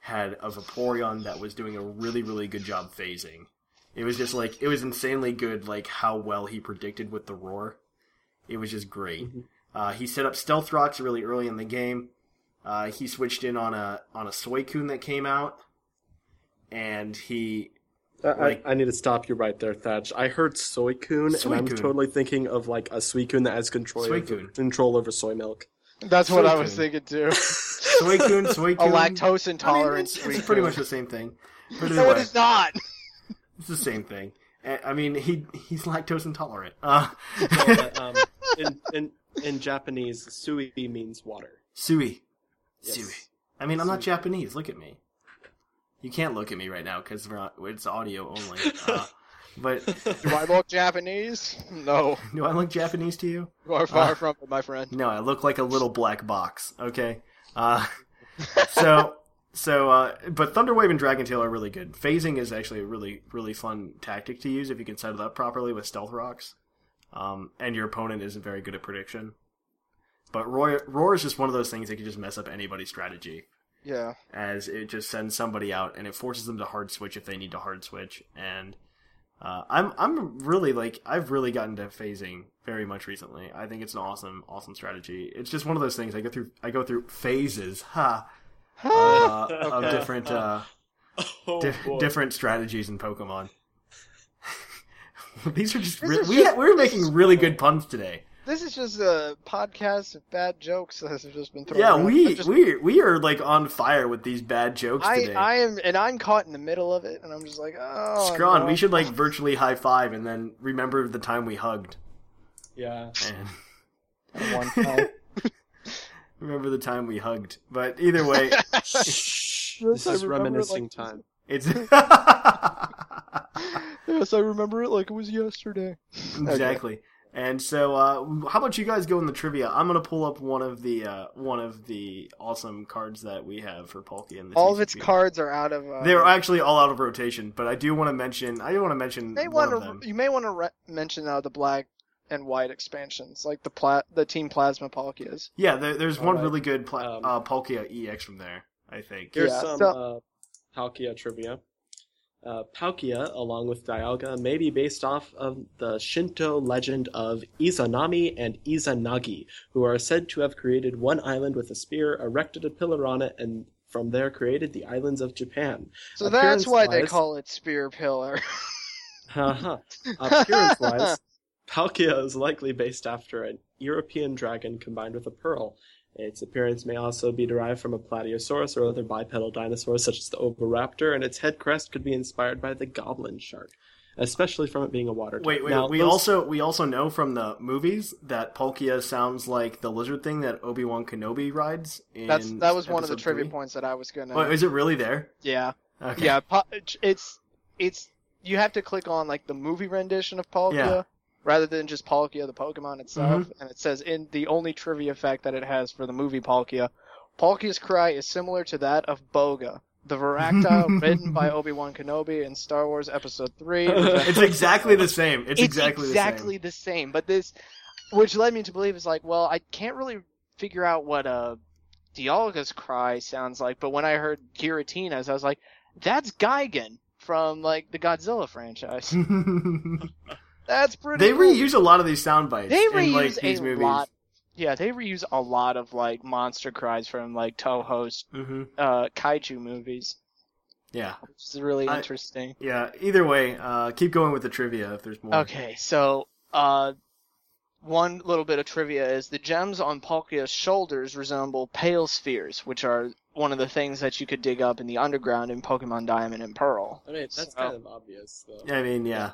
[SPEAKER 1] had a Vaporeon that was doing a really really good job phasing. It was just like it was insanely good, like how well he predicted with the roar. It was just great. Uh, he set up Stealth Rocks really early in the game. Uh, he switched in on a on a Suicune that came out, and he
[SPEAKER 2] I, I- I need to stop you right there, Thatch. I heard Soy-kun, and I'm totally thinking of like a Suicune that has control over,
[SPEAKER 1] Soy-kun.
[SPEAKER 2] control over soy milk.
[SPEAKER 3] That's what I was thinking too.
[SPEAKER 1] Suicune, Suicune.
[SPEAKER 3] a lactose
[SPEAKER 1] I mean,
[SPEAKER 3] intolerant.
[SPEAKER 1] it's, it's pretty much the same thing. But
[SPEAKER 3] No,
[SPEAKER 1] either
[SPEAKER 3] it
[SPEAKER 1] way,
[SPEAKER 3] is not.
[SPEAKER 1] it's the same thing. I mean, he he's lactose intolerant. Uh,
[SPEAKER 2] But, um, in, in in Japanese, sui means water.
[SPEAKER 1] Sui.
[SPEAKER 2] Yes.
[SPEAKER 1] Sui. I mean, I'm not Japanese. Look at me. You can't look at me right now because it's audio only. Uh, but
[SPEAKER 3] Do I look Japanese? No.
[SPEAKER 1] do I look Japanese to you?
[SPEAKER 3] You are far
[SPEAKER 1] Uh,
[SPEAKER 3] from it, my friend.
[SPEAKER 1] No, I look like a little black box. Okay. Uh, so so uh, but Thunderwave and Dragon Tail are really good. Phasing is actually a really really fun tactic to use if you can set it up properly with stealth rocks. Um, and your opponent isn't very good at prediction. But Roar, Roar is just one of those things that can just mess up anybody's strategy.
[SPEAKER 3] Yeah.
[SPEAKER 1] as it just sends somebody out and it forces them to hard switch if they need to hard switch and uh, I'm I'm really like I've really gotten to phasing very much recently. I think it's an awesome awesome strategy. It's just one of those things I go through I go through phases ha uh, of different uh,
[SPEAKER 2] Oh,
[SPEAKER 1] di- different strategies in Pokemon. These are just re-
[SPEAKER 3] is
[SPEAKER 1] we
[SPEAKER 3] just-
[SPEAKER 1] we're making really good puns today.
[SPEAKER 3] This is just a podcast of bad jokes that have just been thrown.
[SPEAKER 1] Yeah,
[SPEAKER 3] around.
[SPEAKER 1] we
[SPEAKER 3] just-
[SPEAKER 1] we we are like on fire with these bad jokes
[SPEAKER 3] I,
[SPEAKER 1] today.
[SPEAKER 3] I am, and I'm caught in the middle of it, and I'm just like, oh.
[SPEAKER 1] Scrawn,
[SPEAKER 3] no.
[SPEAKER 1] we should like virtually high five and then remember the time we hugged.
[SPEAKER 2] Yeah.
[SPEAKER 1] And
[SPEAKER 3] One time.
[SPEAKER 1] remember the time we hugged. But either way,
[SPEAKER 2] This
[SPEAKER 3] I
[SPEAKER 2] is reminiscing
[SPEAKER 3] like-
[SPEAKER 2] time.
[SPEAKER 1] it's
[SPEAKER 3] yes, I remember it like it was yesterday.
[SPEAKER 1] exactly. And so, uh, how about you guys go in the trivia? I'm gonna pull up one of the uh, one of the awesome cards that we have for Palkia. And the
[SPEAKER 3] All of its cards are out of. Uh,
[SPEAKER 1] They're actually all out of rotation, but I do want to mention. I do want to mention
[SPEAKER 3] You may
[SPEAKER 1] one
[SPEAKER 3] want
[SPEAKER 1] of them.
[SPEAKER 3] to. You may want to re- mention uh, the black and white expansions, like the pla- the Team Plasma Palkias.
[SPEAKER 1] Yeah, there, there's one
[SPEAKER 2] Alright.
[SPEAKER 1] really good pla-
[SPEAKER 2] Um,
[SPEAKER 1] uh, Palkia EX from there. I think.
[SPEAKER 2] Here's
[SPEAKER 3] Yeah,
[SPEAKER 2] some
[SPEAKER 3] so-
[SPEAKER 2] uh, Palkia trivia. Uh, Palkia, along with Dialga, may be based off of the Shinto legend of Izanami and Izanagi, who are said to have created one island with a spear, erected a pillar on it, and from there created the islands of Japan.
[SPEAKER 3] So that's why they call it Spear Pillar.
[SPEAKER 2] Haha. Appearance-wise, Palkia is likely based after an European dragon combined with a pearl. Its appearance may also be derived from a Plateosaurus or other bipedal dinosaurs such as the Oviraptor, and its head crest could be inspired by the goblin shark, especially from it being a water type.
[SPEAKER 1] Wait, wait.
[SPEAKER 2] Now,
[SPEAKER 1] we
[SPEAKER 2] those-
[SPEAKER 1] also we also know from the movies that Palkia sounds like the lizard thing that Obi Wan Kenobi rides. In
[SPEAKER 3] That's that was one of the
[SPEAKER 1] episode
[SPEAKER 3] trivia
[SPEAKER 1] three.
[SPEAKER 3] points that I was gonna.
[SPEAKER 1] Oh, is it really there?
[SPEAKER 3] yeah,
[SPEAKER 1] Okay.
[SPEAKER 3] yeah. It's it's you have to click on like the movie rendition of Palkia.
[SPEAKER 1] Yeah.
[SPEAKER 3] Rather than just Palkia, the Pokemon itself,
[SPEAKER 1] Mm-hmm.
[SPEAKER 3] and it says in the only trivia fact that it has for the movie Palkia, Palkia's cry is similar to that of Boga, the Varactyl written by Obi Wan Kenobi in Star Wars Episode Three.
[SPEAKER 1] It's exactly the same. It's,
[SPEAKER 3] it's
[SPEAKER 1] exactly,
[SPEAKER 3] exactly the same. But this, which led me to believe, is like, well, I can't really figure out what uh, Dialga's cry sounds like. But when I heard Giratina's, I was like, that's Gigan from like the Godzilla franchise.
[SPEAKER 1] the same.
[SPEAKER 3] That's pretty.
[SPEAKER 1] they
[SPEAKER 3] cool.
[SPEAKER 1] reuse a lot of these sound bites
[SPEAKER 3] They
[SPEAKER 1] in
[SPEAKER 3] reuse
[SPEAKER 1] like these
[SPEAKER 3] a
[SPEAKER 1] movies.
[SPEAKER 3] lot. Yeah, they reuse a lot of like monster cries from like Toho's
[SPEAKER 1] hmm
[SPEAKER 3] uh, kaiju movies,
[SPEAKER 1] Yeah,
[SPEAKER 3] which is really
[SPEAKER 1] I-
[SPEAKER 3] interesting.
[SPEAKER 1] yeah. Either way, uh, keep going with the trivia if there's more.
[SPEAKER 3] Okay, so uh, one little bit of trivia is the gems on Palkia's shoulders resemble pale spheres, which are one of the things that you could dig up in the underground in Pokemon Diamond and Pearl.
[SPEAKER 2] I mean, that's
[SPEAKER 3] So-
[SPEAKER 2] kind of obvious, though.
[SPEAKER 1] I mean, yeah.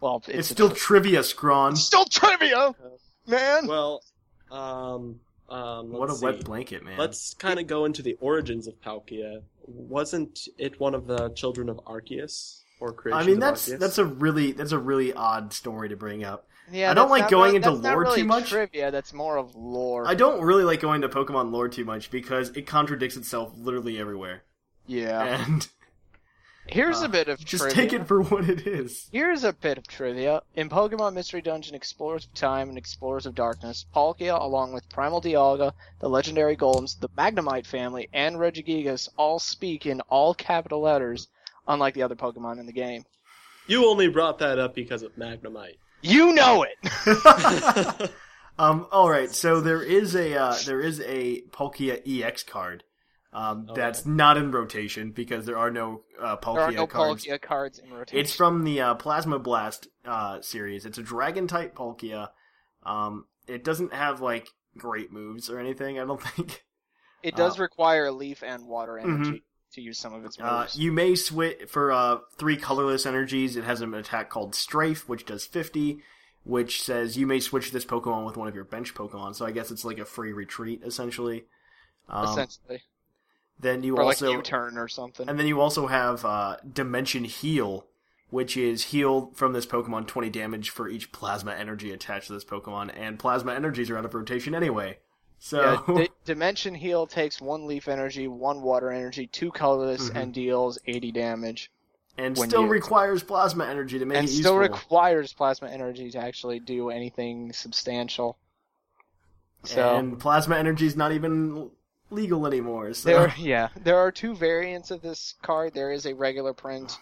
[SPEAKER 3] Well,
[SPEAKER 1] It's,
[SPEAKER 3] it's,
[SPEAKER 1] still
[SPEAKER 3] tri-
[SPEAKER 1] trivia, Scrawn.
[SPEAKER 3] it's still trivia, man.
[SPEAKER 2] Well, um, um,
[SPEAKER 1] What a
[SPEAKER 2] let's
[SPEAKER 1] wet blanket, man.
[SPEAKER 2] Let's kind of go into the origins of Palkia. Wasn't it one of the children of Arceus or creation
[SPEAKER 1] I mean, that's
[SPEAKER 2] Arceus?
[SPEAKER 1] that's a really that's a really odd story to bring up.
[SPEAKER 3] yeah,
[SPEAKER 1] I don't like going
[SPEAKER 3] really-
[SPEAKER 1] into
[SPEAKER 3] that's not
[SPEAKER 1] lore too much.
[SPEAKER 3] Trivia, that's more of lore.
[SPEAKER 1] I don't really like going to Pokemon lore too much because it contradicts itself literally everywhere.
[SPEAKER 3] Yeah.
[SPEAKER 1] And
[SPEAKER 3] Here's
[SPEAKER 1] uh,
[SPEAKER 3] a bit of
[SPEAKER 1] just
[SPEAKER 3] trivia.
[SPEAKER 1] take it for what it is.
[SPEAKER 3] Here's a bit of trivia. In Pokemon Mystery Dungeon Explorers of Time and Explorers of Darkness, Palkia, along with Primal Dialga, the legendary Golems, the Magnemite family, and Regigigas all speak in all capital letters, unlike the other Pokemon in the game.
[SPEAKER 2] You only brought that up because of Magnemite.
[SPEAKER 3] You know it!
[SPEAKER 1] um. All right. So there is a uh, there is a Palkia EX card. Um,
[SPEAKER 2] Oh,
[SPEAKER 1] that's not in rotation because there are no uh, Palkia
[SPEAKER 3] there are no
[SPEAKER 1] cards.
[SPEAKER 3] Palkia cards in rotation.
[SPEAKER 1] It's from the uh, Plasma Blast uh, series. It's a Dragon type Palkia. Um, it doesn't have like great moves or anything. I don't think.
[SPEAKER 3] It does
[SPEAKER 1] uh,
[SPEAKER 3] require leaf and water energy to use some of its
[SPEAKER 1] Uh,
[SPEAKER 3] moves.
[SPEAKER 1] you may switch for uh, three colorless energies. It has an attack called Strafe, which does fifty, which says you may switch this Pokemon with one of your bench Pokemon. So I guess it's like a free retreat essentially. Um,
[SPEAKER 3] essentially,
[SPEAKER 1] then you
[SPEAKER 3] or
[SPEAKER 1] also
[SPEAKER 3] like U-turn or something.
[SPEAKER 1] And then you also have uh, Dimension Heal, which is heal from this Pokemon 20 damage for each Plasma Energy attached to this Pokemon, and Plasma Energies are out of rotation anyway. So,
[SPEAKER 3] Yeah, Di- Dimension Heal takes one leaf energy, one water energy, two colorless,
[SPEAKER 1] Mhm.
[SPEAKER 3] and deals 80 damage.
[SPEAKER 1] and still
[SPEAKER 3] you-
[SPEAKER 1] requires Plasma Energy to make
[SPEAKER 3] and
[SPEAKER 1] it
[SPEAKER 3] still
[SPEAKER 1] useful.
[SPEAKER 3] requires plasma energy to actually do anything substantial. So
[SPEAKER 1] And Plasma Energy is not even legal anymore. So,
[SPEAKER 3] there, yeah, there are two variants of this card. There is a regular print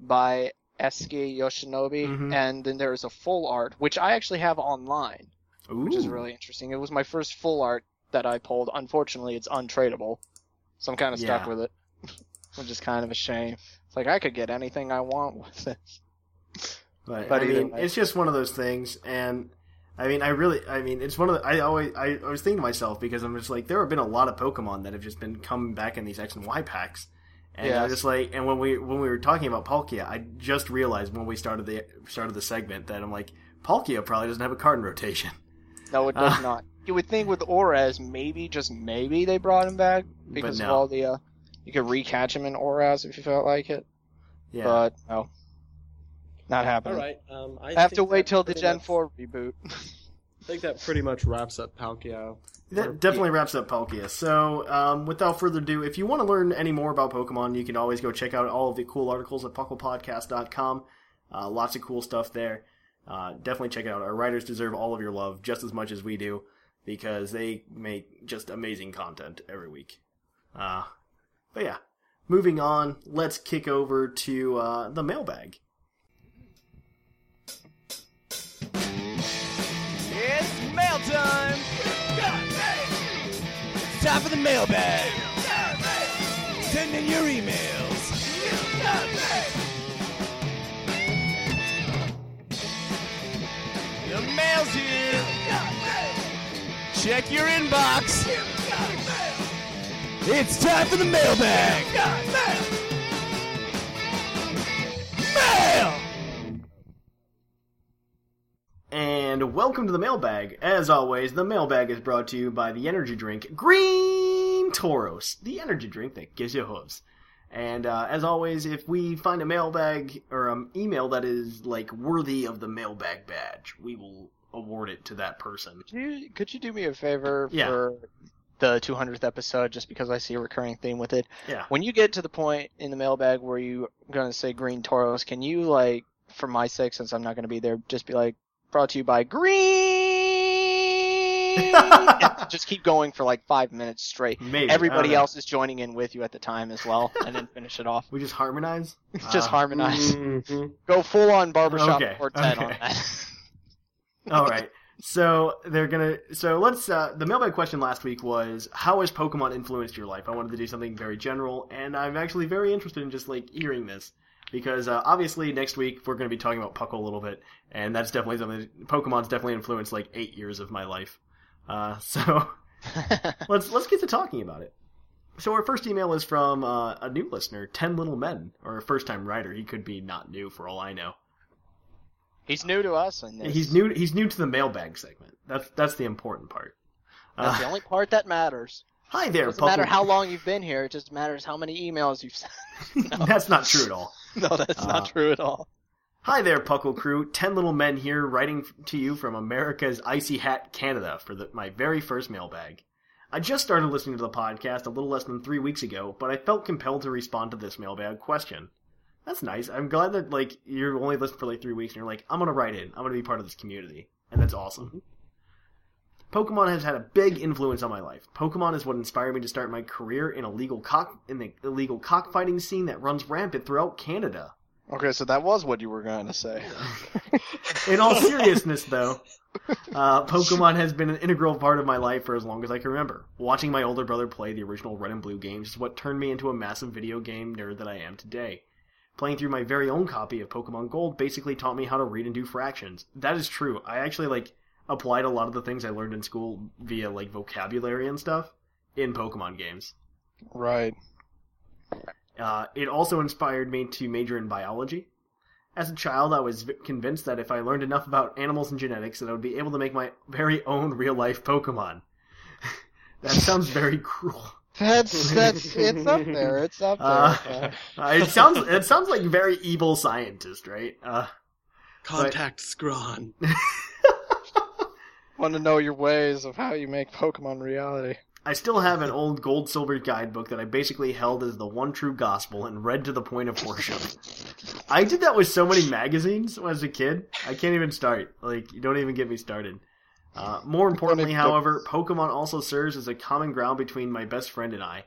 [SPEAKER 3] by Eski Yoshinobi,
[SPEAKER 1] Mhm.
[SPEAKER 3] and then there is a full art, which I actually have online, which is really interesting. It was my first full art that I pulled. Unfortunately, it's untradeable, so I'm kind of stuck
[SPEAKER 1] Yeah.
[SPEAKER 3] with it, which is kind of a shame. It's like I could get anything I want with this.
[SPEAKER 1] But,
[SPEAKER 3] But
[SPEAKER 1] I mean,
[SPEAKER 3] way.
[SPEAKER 1] it's just one of those things, and I mean, I really, I mean, it's one of the. I always, I, I was thinking to myself because I'm just like, there have been a lot of Pokemon that have just been coming back in these X and Y packs, and I'm just like, and when we when we were talking about Palkia, I just realized when we started the started the segment that I'm like, Palkia probably doesn't have a card in rotation.
[SPEAKER 3] No, it does
[SPEAKER 1] Uh.
[SPEAKER 3] not. You would think with ORAS, maybe just maybe they brought him back because
[SPEAKER 1] no.
[SPEAKER 3] of all the. Uh, you could recatch him in ORAS if you felt like it,
[SPEAKER 1] Yeah,
[SPEAKER 3] but no, not happening.
[SPEAKER 2] right. Um, I
[SPEAKER 3] I have to wait till the Gen
[SPEAKER 2] much-
[SPEAKER 3] 4 reboot.
[SPEAKER 2] I think that pretty much wraps up Palkia. Or-
[SPEAKER 1] That definitely wraps up Palkia. So, um, without further ado, if you want to learn any more about Pokemon, you can always go check out all of the cool articles at pucklepodcast.com. Uh, lots of cool stuff there. Uh, definitely check it out. Our writers deserve all of your love just as much as we do because they make just amazing content every week. Uh, but yeah, moving on, let's kick over to uh, the mailbag.
[SPEAKER 4] It's mail time! It's time for the mailbag! Send in your emails! The mail's here! Check your inbox! It's time for the mailbag! Mail!
[SPEAKER 1] And welcome to the mailbag. As always, the mailbag is brought to you by the energy drink Green Toros, the energy drink that gives you hooves. And uh, as always, if we find a mailbag or an email that is like worthy of the mailbag badge, we will award it to that person.
[SPEAKER 3] Could you, could you do me a favor
[SPEAKER 1] Yeah.
[SPEAKER 3] for the 200th episode, just because I see a recurring theme with it?
[SPEAKER 1] Yeah.
[SPEAKER 3] When you get to the point in the mailbag where you're going to say Green Toros, can you, like, for my sake, since I'm not going to be there, just be like, brought to you by Green! just keep going for like five minutes straight.
[SPEAKER 1] Maybe
[SPEAKER 3] Everybody
[SPEAKER 1] know.
[SPEAKER 3] else is joining in with you at the time as well, and then finish it off.
[SPEAKER 1] We just harmonize.
[SPEAKER 3] just
[SPEAKER 1] Uh,
[SPEAKER 3] harmonize.
[SPEAKER 2] Mhm.
[SPEAKER 3] Go full on barbershop
[SPEAKER 1] Okay,
[SPEAKER 3] quartet on that.
[SPEAKER 1] All right. So they're gonna. So let's. Uh, the mailbag question last week was, "How has Pokemon influenced your life?" I wanted to do something very general, and I'm actually very interested in just like hearing this because uh, obviously next week we're going to be talking about Puckle a little bit, and that's definitely something. Pokemon's definitely influenced like eight years of my life. Uh, so let's let's get to talking about it. So our first email is from uh, a new listener, Ten Little Men, or a first time writer. He could be not new for all I know.
[SPEAKER 3] He's new to us, and.
[SPEAKER 1] He's new. He's new to the mailbag segment. That's that's the important part.
[SPEAKER 3] That's
[SPEAKER 1] Uh,
[SPEAKER 3] the only part that matters.
[SPEAKER 1] hi there,
[SPEAKER 3] Doesn't matter how long you've been here. It just matters how many emails you've sent. no,
[SPEAKER 1] That's not true at all.
[SPEAKER 3] no, that's
[SPEAKER 1] Uh,
[SPEAKER 3] not true at all.
[SPEAKER 1] Hi there, Puckle crew. Ten little men here, writing to you from America's icy hat, Canada, for the, my very first mailbag. I just started listening to the podcast a little less than three weeks ago, but I felt compelled to respond to this mailbag question. That's nice. I'm glad that like you're only listening for like three weeks and you're like, I'm gonna write in. I'm gonna be part of this community, and that's awesome. Pokemon has had a big influence on my life. Pokemon is what inspired me to start my career in illegal cock in the illegal cockfighting scene that runs rampant throughout Canada.
[SPEAKER 3] Okay, so that was what you were going to say.
[SPEAKER 1] In all seriousness, though, Uh, Pokemon has been an integral part of my life for as long as I can remember. Watching my older brother play the original Red and Blue games is what turned me into a massive video game nerd that I am today. Playing through my very own copy of Pokemon Gold basically taught me how to read and do fractions. That is true. I actually like applied a lot of the things I learned in school via like vocabulary and stuff in Pokemon games.
[SPEAKER 3] Right.
[SPEAKER 1] Uh, it also inspired me to major in biology. As a child, I was v- convinced that if I learned enough about animals and genetics, that I would be able to make my very own real life Pokemon. that sounds very cruel.
[SPEAKER 3] That's that's it's up there. It's up there.
[SPEAKER 1] Uh, uh, it sounds it sounds like very evil scientist, right? Uh,
[SPEAKER 2] Contact Scrawn.
[SPEAKER 3] Want to know your ways of how you make Pokemon reality?
[SPEAKER 1] I still have an old gold silver guidebook that I basically held as the one true gospel and read to the point of worship. I did that with so many magazines as a kid. I can't even start. Like, you don't even get me started. Uh, more importantly, however, Pokemon also serves as a common ground between my best friend and I.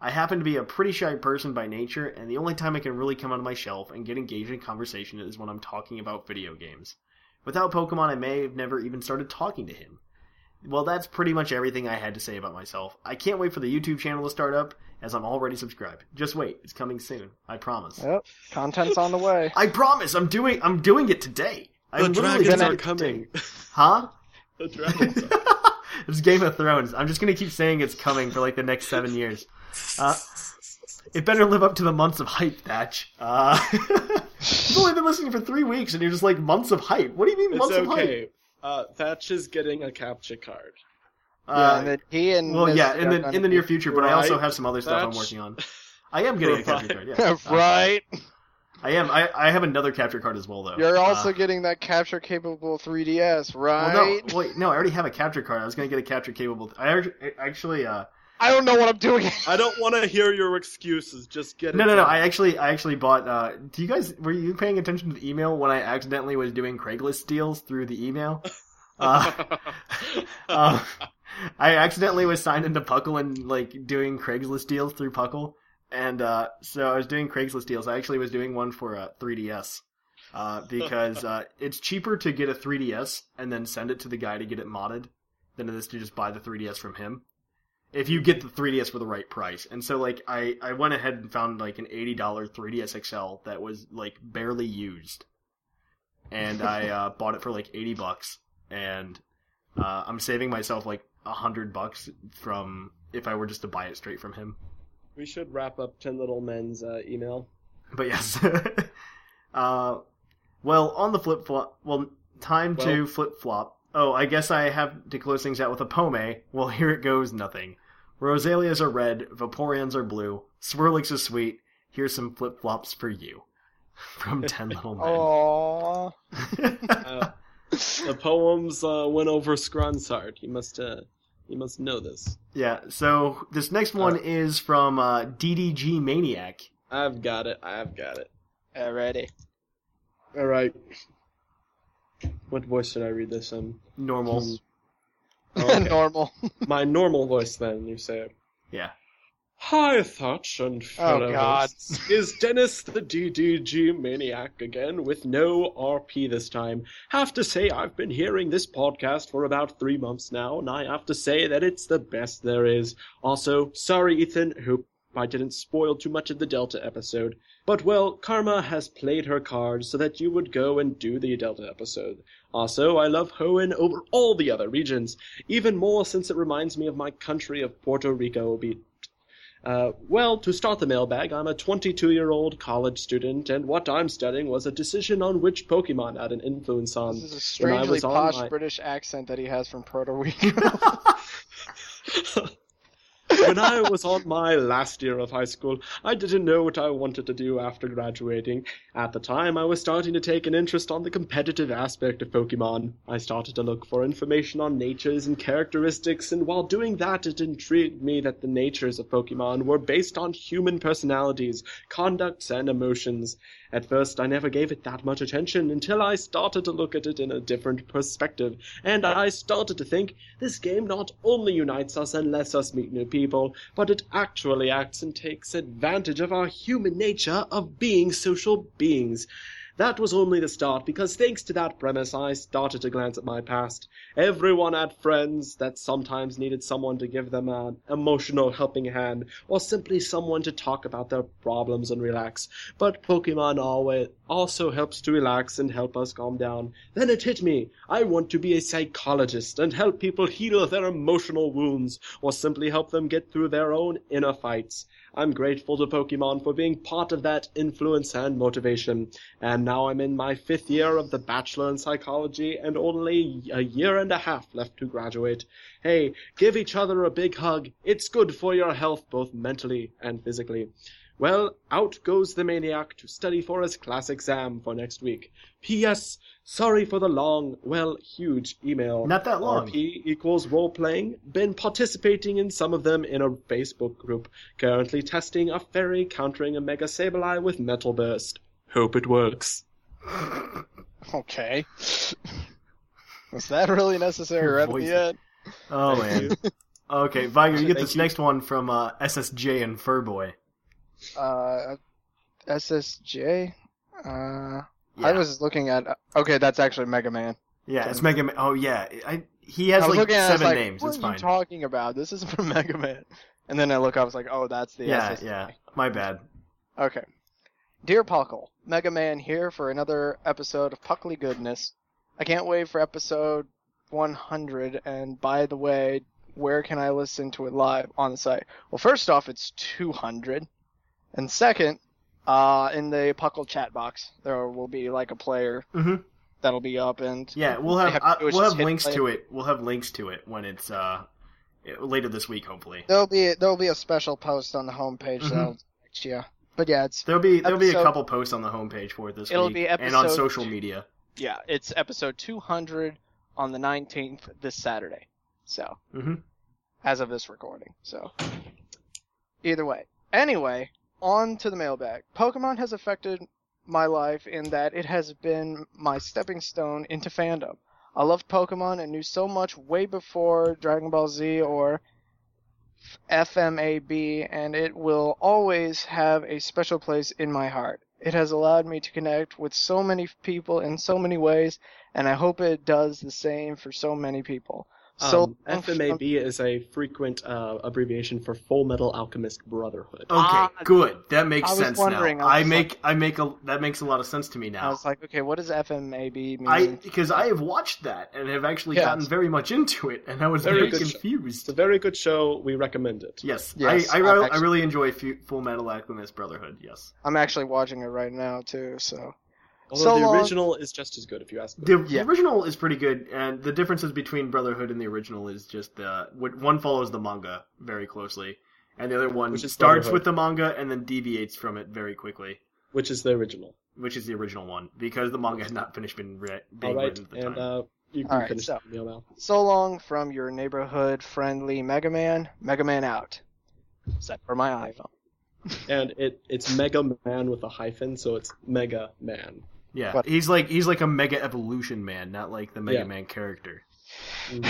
[SPEAKER 1] I happen to be a pretty shy person by nature, and the only time I can really come out of my shelf and get engaged in conversation is when I'm talking about video games. Without Pokemon, I may have never even started talking to him. Well, that's pretty much everything I had to say about myself. I can't wait for the YouTube channel to start up, as I'm already subscribed. Just wait, it's coming soon. I promise.
[SPEAKER 3] Yep. Content's on the way.
[SPEAKER 1] I promise. I'm doing. I'm doing it today.
[SPEAKER 2] The
[SPEAKER 1] I'm literally
[SPEAKER 2] dragons
[SPEAKER 1] doing
[SPEAKER 2] are coming.
[SPEAKER 1] today. Huh?
[SPEAKER 2] the dragons are.
[SPEAKER 1] it's Game of Thrones. I'm just gonna keep saying it's coming for like the next seven years. Uh, it better live up to the months of hype, Thatch. Uh, you've only been listening for three weeks, and you're just like months of hype. What do you mean
[SPEAKER 2] It's
[SPEAKER 1] months of hype?
[SPEAKER 2] okay. Uh, Thatch is getting a capture card.
[SPEAKER 3] yeah,
[SPEAKER 1] Uh,
[SPEAKER 3] and he and
[SPEAKER 1] well, yeah, in the in the near future, but I also have some other stuff I'm working on. I am getting a capture card. Yeah, Uh,
[SPEAKER 3] right.
[SPEAKER 1] I am. I, I have another capture card as well, though.
[SPEAKER 3] You're also
[SPEAKER 1] Uh,
[SPEAKER 3] getting that capture capable 3DS, right?
[SPEAKER 1] well, no, wait, no, I already have a capture card. I was gonna get a capture capable. I actually, uh,
[SPEAKER 3] I don't know what I'm doing.
[SPEAKER 2] I don't want to hear your excuses. Just get it.
[SPEAKER 1] no, no, no. I actually, I actually bought. Uh, do you guys were you paying attention to the email when I accidentally was doing Craigslist deals through the email? Uh, uh, I accidentally was signed into Puckle and like doing Craigslist deals through Puckle, and uh, so I was doing Craigslist deals. I actually was doing one for a 3DS. Uh, because uh, it's cheaper to get a 3DS and then send it to the guy to get it modded than it is to just buy the 3DS from him. If you get the 3DS for the right price, and so like I I went ahead and found like an eighty dollar 3DS XL that was like barely used, and I uh, bought it for like eighty bucks, and uh, I'm saving myself like a hundred bucks from if I were just to buy it straight from him.
[SPEAKER 2] we should wrap up Ten Little Men's uh, email.
[SPEAKER 1] But yes. uh, well, on the flip flop, well, time to flip flop. Oh, I guess I have to close things out with a pome. Well, here it goes, nothing. Roselias are red, Vaporeons are blue, Swirlix is sweet. Here's some flip flops for you. From Ten Little Men.
[SPEAKER 3] Aww.
[SPEAKER 2] Uh, the poems uh, went over Scrawn's heart. You must, uh, you must know this.
[SPEAKER 1] yeah, so this next one is from uh, DDG Maniac.
[SPEAKER 2] I've got it. I've got it.
[SPEAKER 3] Already.
[SPEAKER 2] All right. What voice should I read this in?
[SPEAKER 1] Normal.
[SPEAKER 2] Okay.
[SPEAKER 3] Normal.
[SPEAKER 2] My normal voice, then you say.
[SPEAKER 1] Yeah.
[SPEAKER 2] Hi, Thatch and fellow
[SPEAKER 3] Oh, God.
[SPEAKER 2] Is Dennis the DDG maniac again with no RP this time? Have to say I've been hearing this podcast for about three months now, and I have to say that it's the best there is. Also, sorry, Ethan. Hope I didn't spoil too much of the Delta episode. But well, Karma has played her cards so that you would go and do the Delta episode. Also, I love Hoenn over all the other regions, even more since it reminds me of my country of Puerto Rico. Be- uh, well, to start the mailbag, I'm a 22 year old college student, and what I'm studying was a decision on which Pokemon had an influence on.
[SPEAKER 3] This is a strangely posh
[SPEAKER 2] my-
[SPEAKER 3] British accent that he has from Puerto Rico.
[SPEAKER 2] when I was on my last year of high school, I didn't know what I wanted to do after graduating. At the time, I was starting to take an interest on the competitive aspect of Pokemon. I started to look for information on natures and characteristics, and while doing that, it intrigued me that the natures of Pokemon were based on human personalities, conducts, and emotions. At first, I never gave it that much attention until I started to look at it in a different perspective, and I started to think this game not only unites us and lets us meet new people, but it actually acts and takes advantage of our human nature of being social beings. That was only the start, because thanks to that premise, I started to glance at my past. Everyone had friends that sometimes needed someone to give them an emotional helping hand, or simply someone to talk about their problems and relax. But Pokemon always also helps to relax and help us calm down. Then it hit me. I want to be a psychologist and help people heal their emotional wounds, or simply help them get through their own inner fights. I'm grateful to Pokemon for being part of that influence and motivation. And now I'm in my fifth year of the Bachelor in Psychology and only a year and a half left to graduate. Hey, give each other a big hug. It's good for your health both mentally and physically. Well, out goes the maniac to study for his class exam for next week. P.S. Sorry for the long, well, huge email.
[SPEAKER 1] Not that long.
[SPEAKER 2] RP equals role playing. Been participating in some of them in a Facebook group. Currently testing a fairy countering a Mega Sableye with Metal Burst. Hope it works.
[SPEAKER 3] Okay. Was that really necessary right at the end?
[SPEAKER 1] Oh man. Okay, Viger, you get
[SPEAKER 2] Thank
[SPEAKER 1] this
[SPEAKER 2] you.
[SPEAKER 1] next one from uh, SSJ and Furboy.
[SPEAKER 3] Uh, SSJ. Uh,
[SPEAKER 1] Yeah.
[SPEAKER 3] I was looking at. Okay, that's actually Mega Man.
[SPEAKER 1] Yeah, it's Mega Man. Oh yeah, I, he has
[SPEAKER 3] I
[SPEAKER 1] like
[SPEAKER 3] looking at
[SPEAKER 1] seven
[SPEAKER 3] like,
[SPEAKER 1] names.
[SPEAKER 3] What
[SPEAKER 1] It's
[SPEAKER 3] are
[SPEAKER 1] fine.
[SPEAKER 3] you talking about? This isn't from Mega Man. And then I look, up. I was like, oh, that's the
[SPEAKER 1] yeah,
[SPEAKER 3] SSJ.
[SPEAKER 1] yeah. My bad.
[SPEAKER 3] Okay. Dear Puckle, Mega Man here for another episode of Puckly Goodness. I can't wait for episode 100. And by the way, where can I listen to it live on the site? Well, first off, it's 200. And second, uh, in the Puckle chat box, there will be like a player
[SPEAKER 1] hmm
[SPEAKER 3] that'll be up and
[SPEAKER 1] Yeah, we'll
[SPEAKER 3] all
[SPEAKER 1] have, uh, we'll have links
[SPEAKER 3] play.
[SPEAKER 1] to it. We'll have links to it when it's uh later this week, hopefully.
[SPEAKER 3] There'll be there'll be a special post on the homepage
[SPEAKER 1] Mhm.
[SPEAKER 3] that'll next year. But yeah, it's
[SPEAKER 1] There'll be there'll be a couple posts on the homepage for it this
[SPEAKER 3] It'll
[SPEAKER 1] week
[SPEAKER 3] be
[SPEAKER 1] and on social media.
[SPEAKER 3] yeah, it's episode 200 on the 19th this Saturday. So,
[SPEAKER 1] hmm
[SPEAKER 3] as of this recording. So, either way. Anyway, on to the mailbag. Pokemon has affected my life in that it has been my stepping stone into fandom. I loved Pokemon and knew so much way before Dragon Ball Z or FMAB, and it will always have a special place in my heart. It has allowed me to connect with so many people in so many ways, and I hope it does the same for so many people. So
[SPEAKER 2] Um, FMAB is a frequent uh, abbreviation for Full Metal Alchemist Brotherhood.
[SPEAKER 1] Okay,
[SPEAKER 3] Ah,
[SPEAKER 1] good. That makes
[SPEAKER 3] I was
[SPEAKER 1] sense
[SPEAKER 3] wondering,
[SPEAKER 1] now.
[SPEAKER 3] I
[SPEAKER 1] I,
[SPEAKER 3] was
[SPEAKER 1] make I make a that makes a lot of sense to me now.
[SPEAKER 3] I was like, okay, what does FMAB mean?
[SPEAKER 1] I because I have watched that and have actually
[SPEAKER 3] Yes.
[SPEAKER 1] gotten very much into it, and I was
[SPEAKER 2] Very
[SPEAKER 1] very,
[SPEAKER 2] good show.
[SPEAKER 1] confused.
[SPEAKER 2] It's a very good show. We recommend it.
[SPEAKER 1] Yes,
[SPEAKER 3] Yes,
[SPEAKER 1] I I,
[SPEAKER 3] I'm
[SPEAKER 1] I really enjoy Full Metal Alchemist Brotherhood. Yes,
[SPEAKER 3] I'm actually watching it right now too. So
[SPEAKER 2] Although
[SPEAKER 3] So
[SPEAKER 2] the
[SPEAKER 3] long-
[SPEAKER 2] original is just as good, if you ask me.
[SPEAKER 1] the
[SPEAKER 3] Yeah.
[SPEAKER 1] original is pretty good, and the differences between Brotherhood and the original is just uh, what- one follows the manga very closely, and the other one
[SPEAKER 2] Which
[SPEAKER 1] starts with the manga and then deviates from it very quickly,
[SPEAKER 2] Which is the original.
[SPEAKER 1] which is the original one because the manga had not finished been re- being
[SPEAKER 2] All right,
[SPEAKER 1] written at the
[SPEAKER 2] and
[SPEAKER 1] time.
[SPEAKER 2] uh, you can
[SPEAKER 3] All right, so-
[SPEAKER 2] the email now.
[SPEAKER 3] so long from your neighborhood friendly Mega Man. Mega Man out. Except for my iPhone.
[SPEAKER 2] And it it's Mega Man with a hyphen, so it's Mega Man.
[SPEAKER 1] Yeah,
[SPEAKER 3] what-
[SPEAKER 1] he's like he's like a Mega Evolution Man, not like the Mega
[SPEAKER 2] Yeah.
[SPEAKER 1] Man character.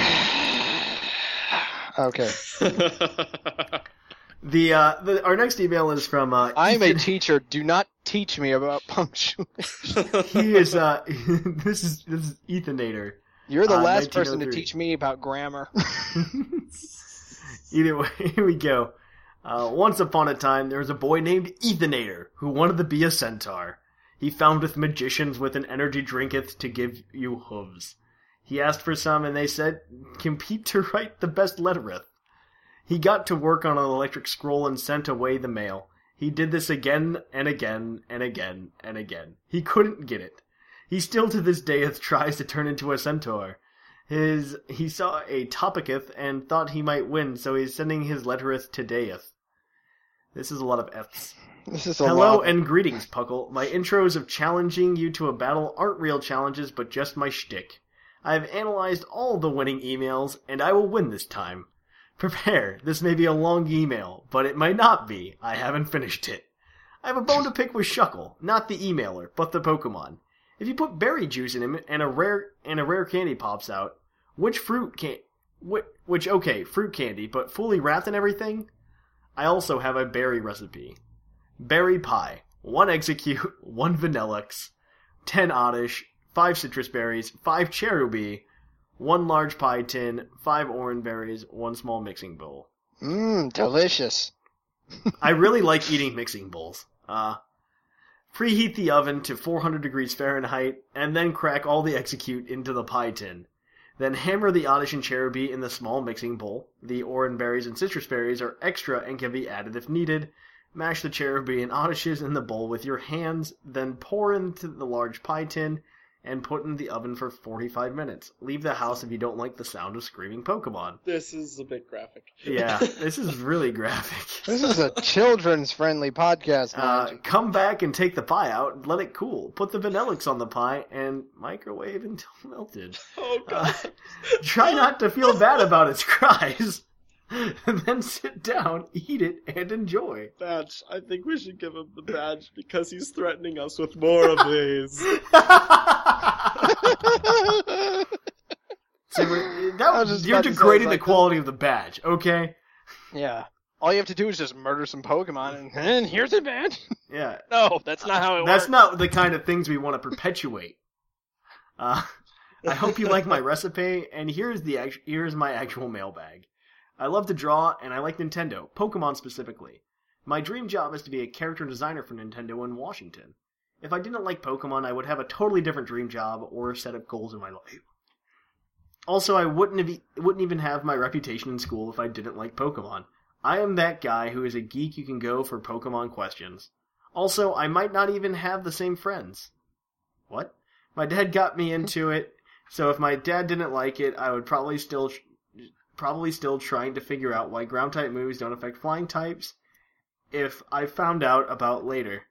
[SPEAKER 3] Okay.
[SPEAKER 1] The uh, the our next email is from uh,
[SPEAKER 3] I'm a teacher. Do not teach me about punctuation.
[SPEAKER 1] he is uh this is this is Ethanator.
[SPEAKER 3] You're the
[SPEAKER 1] Uh,
[SPEAKER 3] last person to teach me about grammar.
[SPEAKER 1] Either way, here we go. Uh, once upon a time, there was a boy named Ethanator who wanted to be a centaur. He foundeth magicians with an energy drinketh to give you hooves. He asked for some, and they said, compete to write the best lettereth. He got to work on an electric scroll and sent away the mail. He did this again and again and again and again. He couldn't get it. He still to this day tries to turn into a centaur. His he saw a topiceth and thought he might win, so he's sending his lettereth to Death. This is a lot of F's.
[SPEAKER 3] This is
[SPEAKER 1] Hello
[SPEAKER 3] lot.
[SPEAKER 1] and greetings, Puckle. My intros of challenging you to a battle aren't real challenges, but just my shtick. I have analyzed all the winning emails, and I will win this time. Prepare, this may be a long email, but it might not be. I haven't finished it. I have a bone to pick with Shuckle, not the emailer, but the Pokemon. If you put berry juice in him and a rare and a rare candy pops out, which fruit can which, which okay, fruit candy, but fully wrapped and everything? I also have a berry recipe. Berry pie. One Exeggcute, one vanillix. 10 Oddish, 5 citrus berries, 5 cherubi, 1 large pie tin, 5 orange berries, 1 small mixing bowl.
[SPEAKER 3] Mmm, delicious.
[SPEAKER 1] I really like eating mixing bowls. Uh, preheat the oven to 400 degrees Fahrenheit, and then crack all the Exeggcute into the pie tin. Then hammer the Oddish and Cherubi in the small mixing bowl. The orange berries and citrus berries are extra and can be added if needed. Mash the Cherubi and Oddishes in the bowl with your hands, then pour into the large pie tin and put in the oven for 45 minutes. Leave the house if you don't like the sound of screaming Pokemon.
[SPEAKER 2] This is a bit graphic.
[SPEAKER 1] Yeah, this is really graphic.
[SPEAKER 3] This is a children's friendly podcast,
[SPEAKER 1] Uh, come back and take the pie out and let it cool. Put the Vanillix on the pie and microwave until melted.
[SPEAKER 2] Oh
[SPEAKER 1] Uh,
[SPEAKER 2] god.
[SPEAKER 1] try not to feel bad about its cries. And then sit down, eat it, and enjoy.
[SPEAKER 2] badge. I think we should give him the badge because he's threatening us with more of these.
[SPEAKER 3] you.
[SPEAKER 1] So we're- that, you're
[SPEAKER 3] about to say,
[SPEAKER 1] degrading
[SPEAKER 3] like,
[SPEAKER 1] the quality of the badge, okay?
[SPEAKER 3] yeah. All you have to do is just murder some Pokemon, and, and here's a badge.
[SPEAKER 1] Yeah.
[SPEAKER 3] No, that's not how it
[SPEAKER 1] That's
[SPEAKER 3] works.
[SPEAKER 1] not the kind of things we want to perpetuate. Uh, I hope you like my recipe, and here's the act- here's my actual mailbag. I love to draw, and I like Nintendo, Pokemon specifically. My dream job is to be a character designer for Nintendo in Washington. If I didn't like Pokemon, I would have a totally different dream job or set of goals in my life. Also, I wouldn't have, wouldn't even have my reputation in school if I didn't like Pokemon. I am that guy who is a geek you can go for Pokemon questions. Also, I might not even have the same friends. What? My dad got me into it, so if my dad didn't like it, I would probably still probably still trying to figure out why ground type moves don't affect flying types if I found out about later.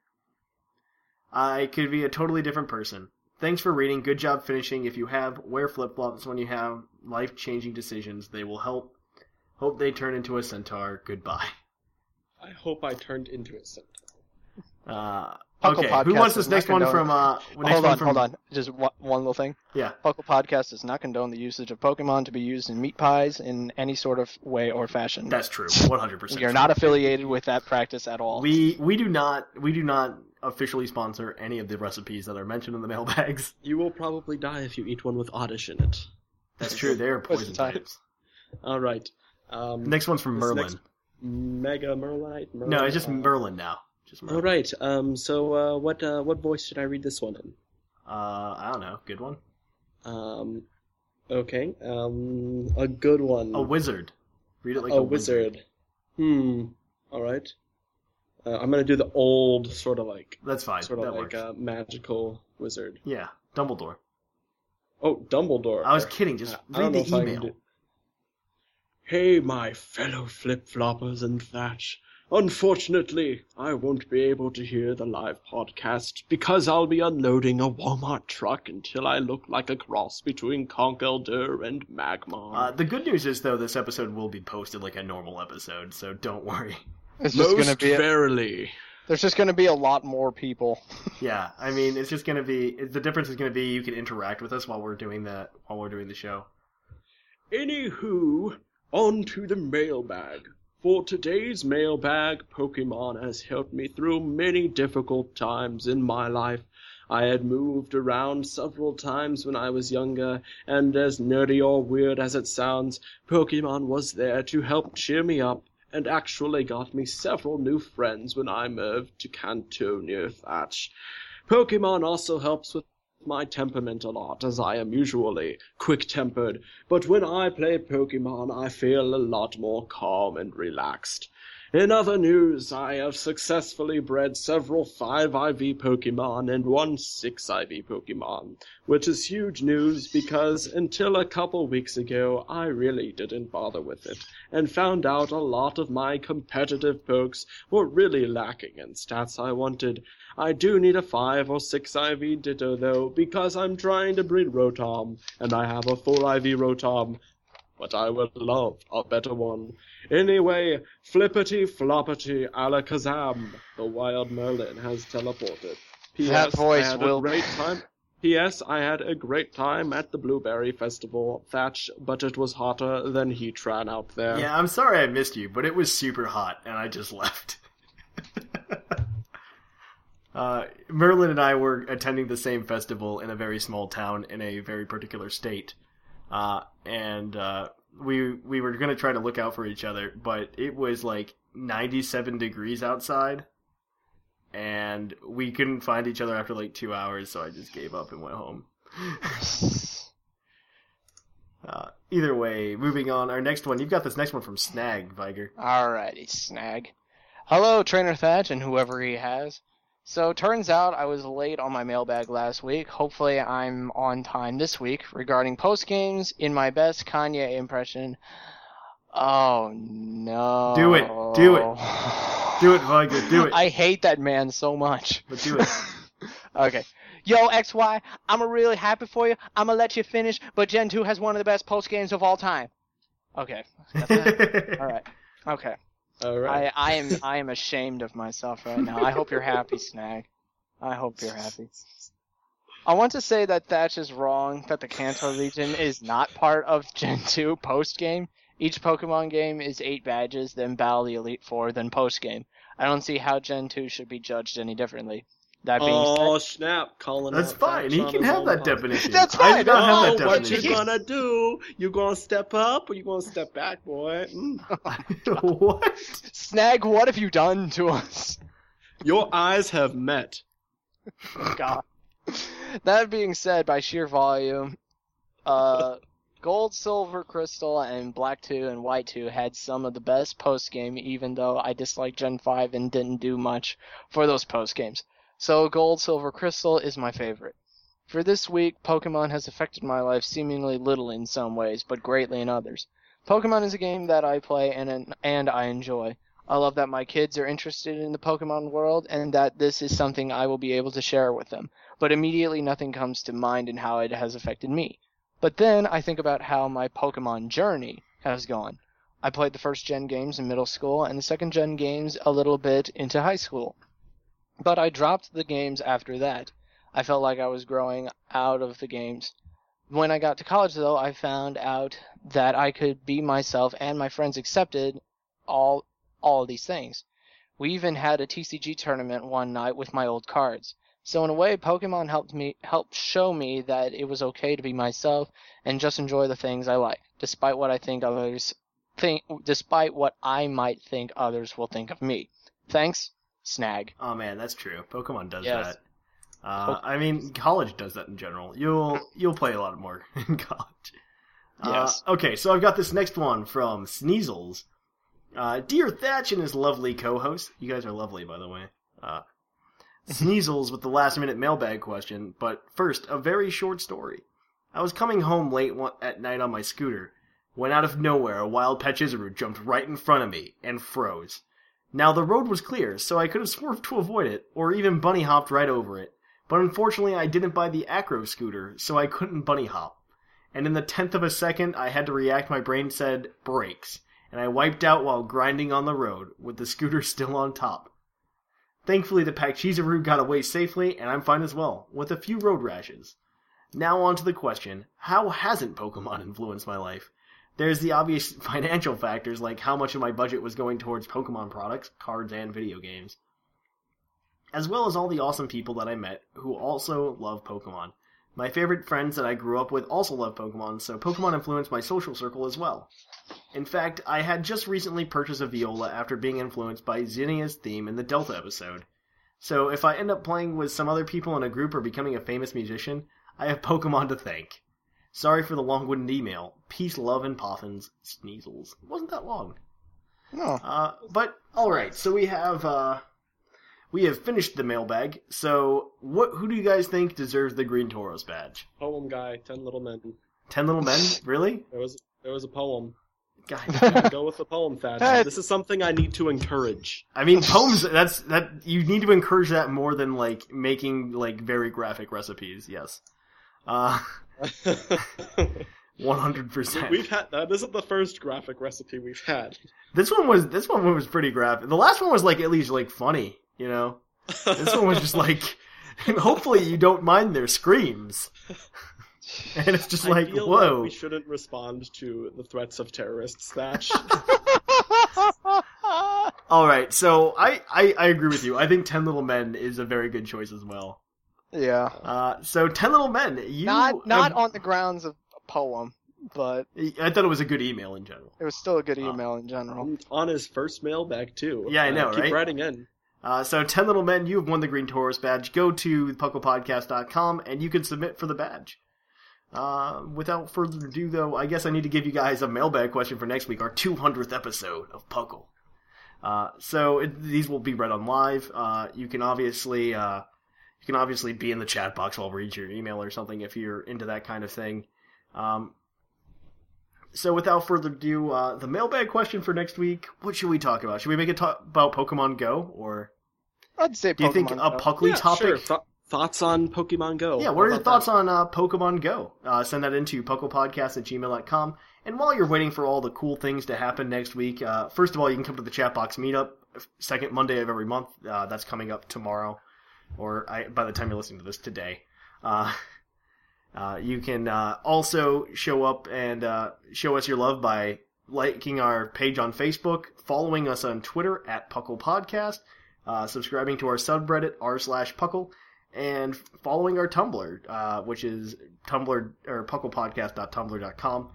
[SPEAKER 1] I could be a totally different person. Thanks for reading. Good job finishing. If you have, wear flip flops when you have life changing decisions. They will help. Hope they turn into a centaur. Goodbye.
[SPEAKER 2] I hope I turned into a centaur.
[SPEAKER 1] Uh,
[SPEAKER 3] Puckle
[SPEAKER 1] okay, who wants this
[SPEAKER 3] not
[SPEAKER 1] next one from? Uh, next
[SPEAKER 3] hold
[SPEAKER 1] one
[SPEAKER 3] on,
[SPEAKER 1] from,
[SPEAKER 3] hold on. Just one, one little thing.
[SPEAKER 1] Yeah,
[SPEAKER 3] Puckle Podcast does not condone the usage of Pokemon to be used in meat pies in any sort of way or fashion.
[SPEAKER 1] that's true. One hundred percent.
[SPEAKER 3] we are not affiliated with that practice at all.
[SPEAKER 1] We we do not we do not officially sponsor any of the recipes that are mentioned in the mailbags.
[SPEAKER 2] You will probably die if you eat one with Oddish in it.
[SPEAKER 1] That's true. They are
[SPEAKER 3] Waste
[SPEAKER 1] poison types.
[SPEAKER 2] All right. Um,
[SPEAKER 1] Next one's from Merlin.
[SPEAKER 2] next- Mega Merlinite. Merlin,
[SPEAKER 1] No, it's just
[SPEAKER 2] uh,
[SPEAKER 1] Merlin now. Just.
[SPEAKER 2] All right. Um. So, uh, what uh, what voice should I read this one in?
[SPEAKER 1] Uh, I don't know. Good one.
[SPEAKER 2] Um. Okay. Um. A good one.
[SPEAKER 1] A wizard. Read it like
[SPEAKER 2] a
[SPEAKER 1] a,
[SPEAKER 2] wizard. Hmm. All right. Uh, I'm gonna do the old sort of like
[SPEAKER 1] That's fine.
[SPEAKER 2] sort of
[SPEAKER 1] that
[SPEAKER 2] like a magical wizard.
[SPEAKER 1] Yeah, Dumbledore.
[SPEAKER 2] Oh, Dumbledore.
[SPEAKER 1] I was kidding. Just
[SPEAKER 2] I
[SPEAKER 1] read the
[SPEAKER 2] I can
[SPEAKER 1] email.
[SPEAKER 2] do- Hey, my fellow flip floppers and Thatch. Unfortunately, I won't be able to hear the live podcast because I'll be unloading a Walmart truck until I look like a cross between Conkeldurr and Magmar.
[SPEAKER 1] Uh, the good news is though, this episode will be posted like a normal episode, so don't worry.
[SPEAKER 3] it's just
[SPEAKER 2] Most
[SPEAKER 3] gonna be. A,
[SPEAKER 2] verily.
[SPEAKER 3] there's just gonna be a lot more people.
[SPEAKER 1] Yeah, I mean, it's just gonna be the difference is gonna be you can interact with us while we're doing the while we're doing the show.
[SPEAKER 2] Anywho, on to the mailbag. For today's mailbag, Pokemon has helped me through many difficult times in my life. I had moved around several times when I was younger, and as nerdy or weird as it sounds, Pokemon was there to help cheer me up and actually got me several new friends when I moved to Kanto near Thatch. Pokemon also helps with my temperament a lot, as I am usually quick tempered, but when I play Pokemon, I feel a lot more calm and relaxed. In other news, I have successfully bred several 5IV Pokemon and one 6IV Pokemon, which is huge news because until a couple weeks ago, I really didn't bother with it, and found out a lot of my competitive pokes were really lacking in stats I wanted. I do need a 5 or 6 IV Ditto though, because I'm trying to breed Rotom, and I have a 4 IV Rotom, but I would love a better one. Anyway, flippity floppity alakazam, the wild Merlin has teleported.
[SPEAKER 3] That
[SPEAKER 2] P.S.
[SPEAKER 3] voice
[SPEAKER 2] I had
[SPEAKER 3] will-
[SPEAKER 2] a great time. P.S. I had a great time at the Blueberry Festival, Thatch, but it was hotter than Heatran out there.
[SPEAKER 1] Yeah, I'm sorry I missed you, but it was super hot and I just left. Uh, Merlin and I were attending the same festival in a very small town in a very particular state, uh, and uh, we we were gonna try to look out for each other, but it was like 97 degrees outside, and we couldn't find each other after like two hours, so I just gave up and went home. Uh, either way, moving on. Our next one, you've got this next one from Snag, Viger.
[SPEAKER 3] Alrighty, snag. Hello, Trainer Thatch and whoever he has. So, turns out I was late on my mailbag last week. Hopefully, I'm on time this week regarding post games in my best Kanye impression. Oh no.
[SPEAKER 1] Do it. Do it. Do it, Viger. Do it.
[SPEAKER 3] I hate that man so much.
[SPEAKER 1] But do it.
[SPEAKER 3] Okay. Yo, XY, I'm really happy for you. I'm gonna let you finish, but Gen 2 has one of the best post games of all time. Okay. That's it. Alright. Okay.
[SPEAKER 2] All right.
[SPEAKER 3] I, I am I am ashamed of myself right now. I hope you're happy, Snag. I hope you're happy. I want to say that Thatch is wrong that the Kanto region is not part of Gen 2 post game. Each Pokemon game is eight badges, then Battle the Elite Four, then post game. I don't see how Gen 2 should be judged any differently. That being
[SPEAKER 2] Oh
[SPEAKER 3] said,
[SPEAKER 2] snap! Calling
[SPEAKER 1] That's fine.
[SPEAKER 2] Thatch
[SPEAKER 1] He can have that
[SPEAKER 2] pod.
[SPEAKER 1] definition.
[SPEAKER 3] That's fine.
[SPEAKER 1] I do
[SPEAKER 3] fine.
[SPEAKER 1] not have
[SPEAKER 2] Oh,
[SPEAKER 1] that
[SPEAKER 2] what you
[SPEAKER 1] definition.
[SPEAKER 2] gonna do? You gonna step up or you gonna step back, boy? Mm.
[SPEAKER 1] what?
[SPEAKER 3] Snag, what have you done to us?
[SPEAKER 2] Your eyes have met.
[SPEAKER 3] God. That being said, by sheer volume, uh, Gold, Silver, Crystal, and Black 2 and White 2 had some of the best post game, even though I disliked Gen 5 and didn't do much for those post games. So, Gold, Silver, Crystal is my favorite. For this week, Pokemon has affected my life seemingly little in some ways, but greatly in others. Pokemon is a game that I play and and I enjoy. I love that my kids are interested in the Pokemon world and that this is something I will be able to share with them. But immediately nothing comes to mind in how it has affected me. But then I think about how my Pokemon journey has gone. I played the first gen games in middle school and the second gen games a little bit into high school. But I dropped the games after that. I felt like I was growing out of the games. When I got to college though, I found out that I could be myself and my friends accepted all all these things. We even had a TCG tournament one night with my old cards. So in a way, Pokemon helped me helped show me that it was okay to be myself and just enjoy the things I like, despite what I think others think despite what I might think others will think of me. Thanks, Snag.
[SPEAKER 1] Oh man, that's true. Pokemon does
[SPEAKER 3] Yes.
[SPEAKER 1] that. Uh, I mean, college does that in general. You'll you'll play a lot more in college.
[SPEAKER 3] Yes.
[SPEAKER 1] Uh, okay, so I've got this next one from Sneasels. Uh, Dear Thatch and his lovely co-host. You guys are lovely, by the way. Uh, Sneasels with the last minute mailbag question, but first, a very short story. I was coming home late one- at night on my scooter, when out of nowhere a wild Pachirisu jumped right in front of me and froze. Now the road was clear, so I could have swerved to avoid it, or even bunny hopped right over it. But unfortunately I didn't buy the Acro scooter, so I couldn't bunny hop. And in the tenth of a second I had to react my brain said, brakes, and I wiped out while grinding on the road, with the scooter still on top. Thankfully the Pachirisu got away safely, and I'm fine as well, with a few road rashes. Now on to the question, how hasn't Pokemon influenced my life? There's the obvious financial factors like how much of my budget was going towards Pokemon products, cards, and video games. As well as all the awesome people that I met who also love Pokemon. My favorite friends that I grew up with also love Pokemon, so Pokemon influenced my social circle as well. In fact, I had just recently purchased a Viola after being influenced by Zinnia's theme in the Delta episode. So if I end up playing with some other people in a group or becoming a famous musician, I have Pokemon to thank. Sorry for the long-winded email. Peace, love, and poffins. Sneasels. It wasn't that long.
[SPEAKER 3] No.
[SPEAKER 1] Uh, but alright, so we have, uh, we have finished the mailbag, so what, who do you guys think deserves the Green Toros badge?
[SPEAKER 2] Poem guy, Ten Little Men.
[SPEAKER 1] Ten Little Men? Really?
[SPEAKER 2] There was there was a poem.
[SPEAKER 1] God.
[SPEAKER 2] Go with the poem, Thad. This is something I need to encourage.
[SPEAKER 1] I mean, poems, that's, that, you need to encourage that more than, like, making, like, very graphic recipes, yes. Uh, 100%.
[SPEAKER 2] We've had that isn't the first graphic recipe we've had.
[SPEAKER 1] This one was, this one was pretty graphic. The last one was, like, at least, like, funny, you know? This one was just like, hopefully you don't mind their screams. And it's just like,
[SPEAKER 2] I feel
[SPEAKER 1] whoa.
[SPEAKER 2] like we shouldn't respond to the threats of terrorists, Thatch.
[SPEAKER 1] All right, so I, I I agree with you. I think Ten Little Men is a very good choice as well.
[SPEAKER 3] Yeah.
[SPEAKER 1] Uh, so Ten Little Men, you
[SPEAKER 3] Not not
[SPEAKER 1] have-
[SPEAKER 3] on the grounds of a poem, but
[SPEAKER 1] I thought it was a good email in general.
[SPEAKER 3] it was still a good email in general.
[SPEAKER 2] On, on his first mailbag too.
[SPEAKER 1] Yeah, I know,
[SPEAKER 2] Uh, keep
[SPEAKER 1] right?
[SPEAKER 2] writing in.
[SPEAKER 1] Uh, so, 10 Little Men, you have won the Green Taurus badge. Go to pucklepodcast.com and you can submit for the badge. Uh, without further ado, though, I guess I need to give you guys a mailbag question for next week, our 200th episode of Puckle. Uh, so it, these will be read on live. Uh, you can obviously uh, you can obviously be in the chat box while we read your email or something if you're into that kind of thing. Um, so without further ado, uh, the mailbag question for next week. What should we talk about? Should we make it talk about Pokemon Go or?
[SPEAKER 3] I'd say
[SPEAKER 1] Do you think
[SPEAKER 3] Pokemon
[SPEAKER 1] a
[SPEAKER 3] Go.
[SPEAKER 1] Puckley
[SPEAKER 2] yeah,
[SPEAKER 1] topic?
[SPEAKER 2] sure. Th- thoughts on Pokemon Go?
[SPEAKER 1] Yeah, what are your thoughts
[SPEAKER 2] that?
[SPEAKER 1] on uh, Pokemon Go? Uh, send that into pucklepodcast at gmail.com. And while you're waiting for all the cool things to happen next week, uh, first of all, you can come to the chat box meetup, second Monday of every month. Uh, that's coming up tomorrow, or I, by the time you're listening to this, today. Uh, uh, you can uh, also show up and uh, show us your love by liking our page on Facebook, following us on Twitter at Puckle Podcast, uh, subscribing to our subreddit r slash Puckle, and following our Tumblr, uh, which is Tumblr or pucklepodcast.tumblr.com.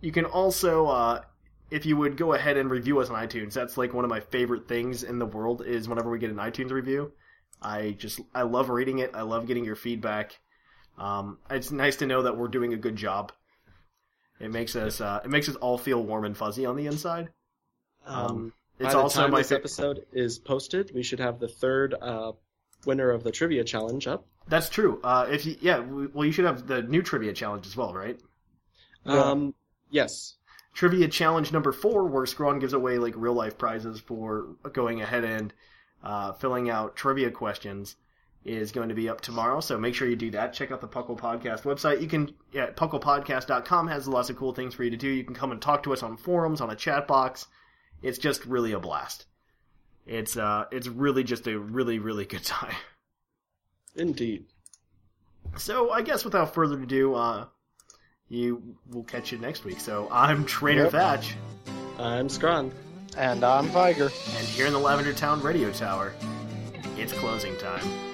[SPEAKER 1] You can also, if you would go ahead and review us on iTunes, that's like one of my favorite things in the world is whenever we get an iTunes review. I just I love reading it. I love getting your feedback. Um, it's nice to know that we're doing a good job. It makes us uh, it makes us all feel warm and fuzzy on the inside.
[SPEAKER 2] Um,
[SPEAKER 1] It's
[SPEAKER 2] by the
[SPEAKER 1] also
[SPEAKER 2] time
[SPEAKER 1] my
[SPEAKER 2] this
[SPEAKER 1] fa-
[SPEAKER 2] episode is posted, we should have the third uh, winner of the trivia challenge up.
[SPEAKER 1] That's true. Uh, if you yeah, well you should have the new trivia challenge as well, right?
[SPEAKER 3] Yeah.
[SPEAKER 2] Um, yes.
[SPEAKER 1] trivia challenge number four, where Scrawn gives away like real life prizes for going ahead and uh, filling out trivia questions, is going to be up tomorrow. So make sure you do that. Check out the Puckle Podcast website. You can yeah, pucklepodcast.com has lots of cool things for you to do. You can come and talk to us on forums, on a chat box. It's just really a blast. It's uh, it's really just a really really good time.
[SPEAKER 2] Indeed.
[SPEAKER 1] So I guess without further ado, uh, you will catch you next week. So I'm Trainer
[SPEAKER 3] Yep.
[SPEAKER 1] Thatch.
[SPEAKER 2] I'm Scrawn.
[SPEAKER 3] And I'm Viger.
[SPEAKER 1] And here in the Lavender Town Radio Tower, it's closing time.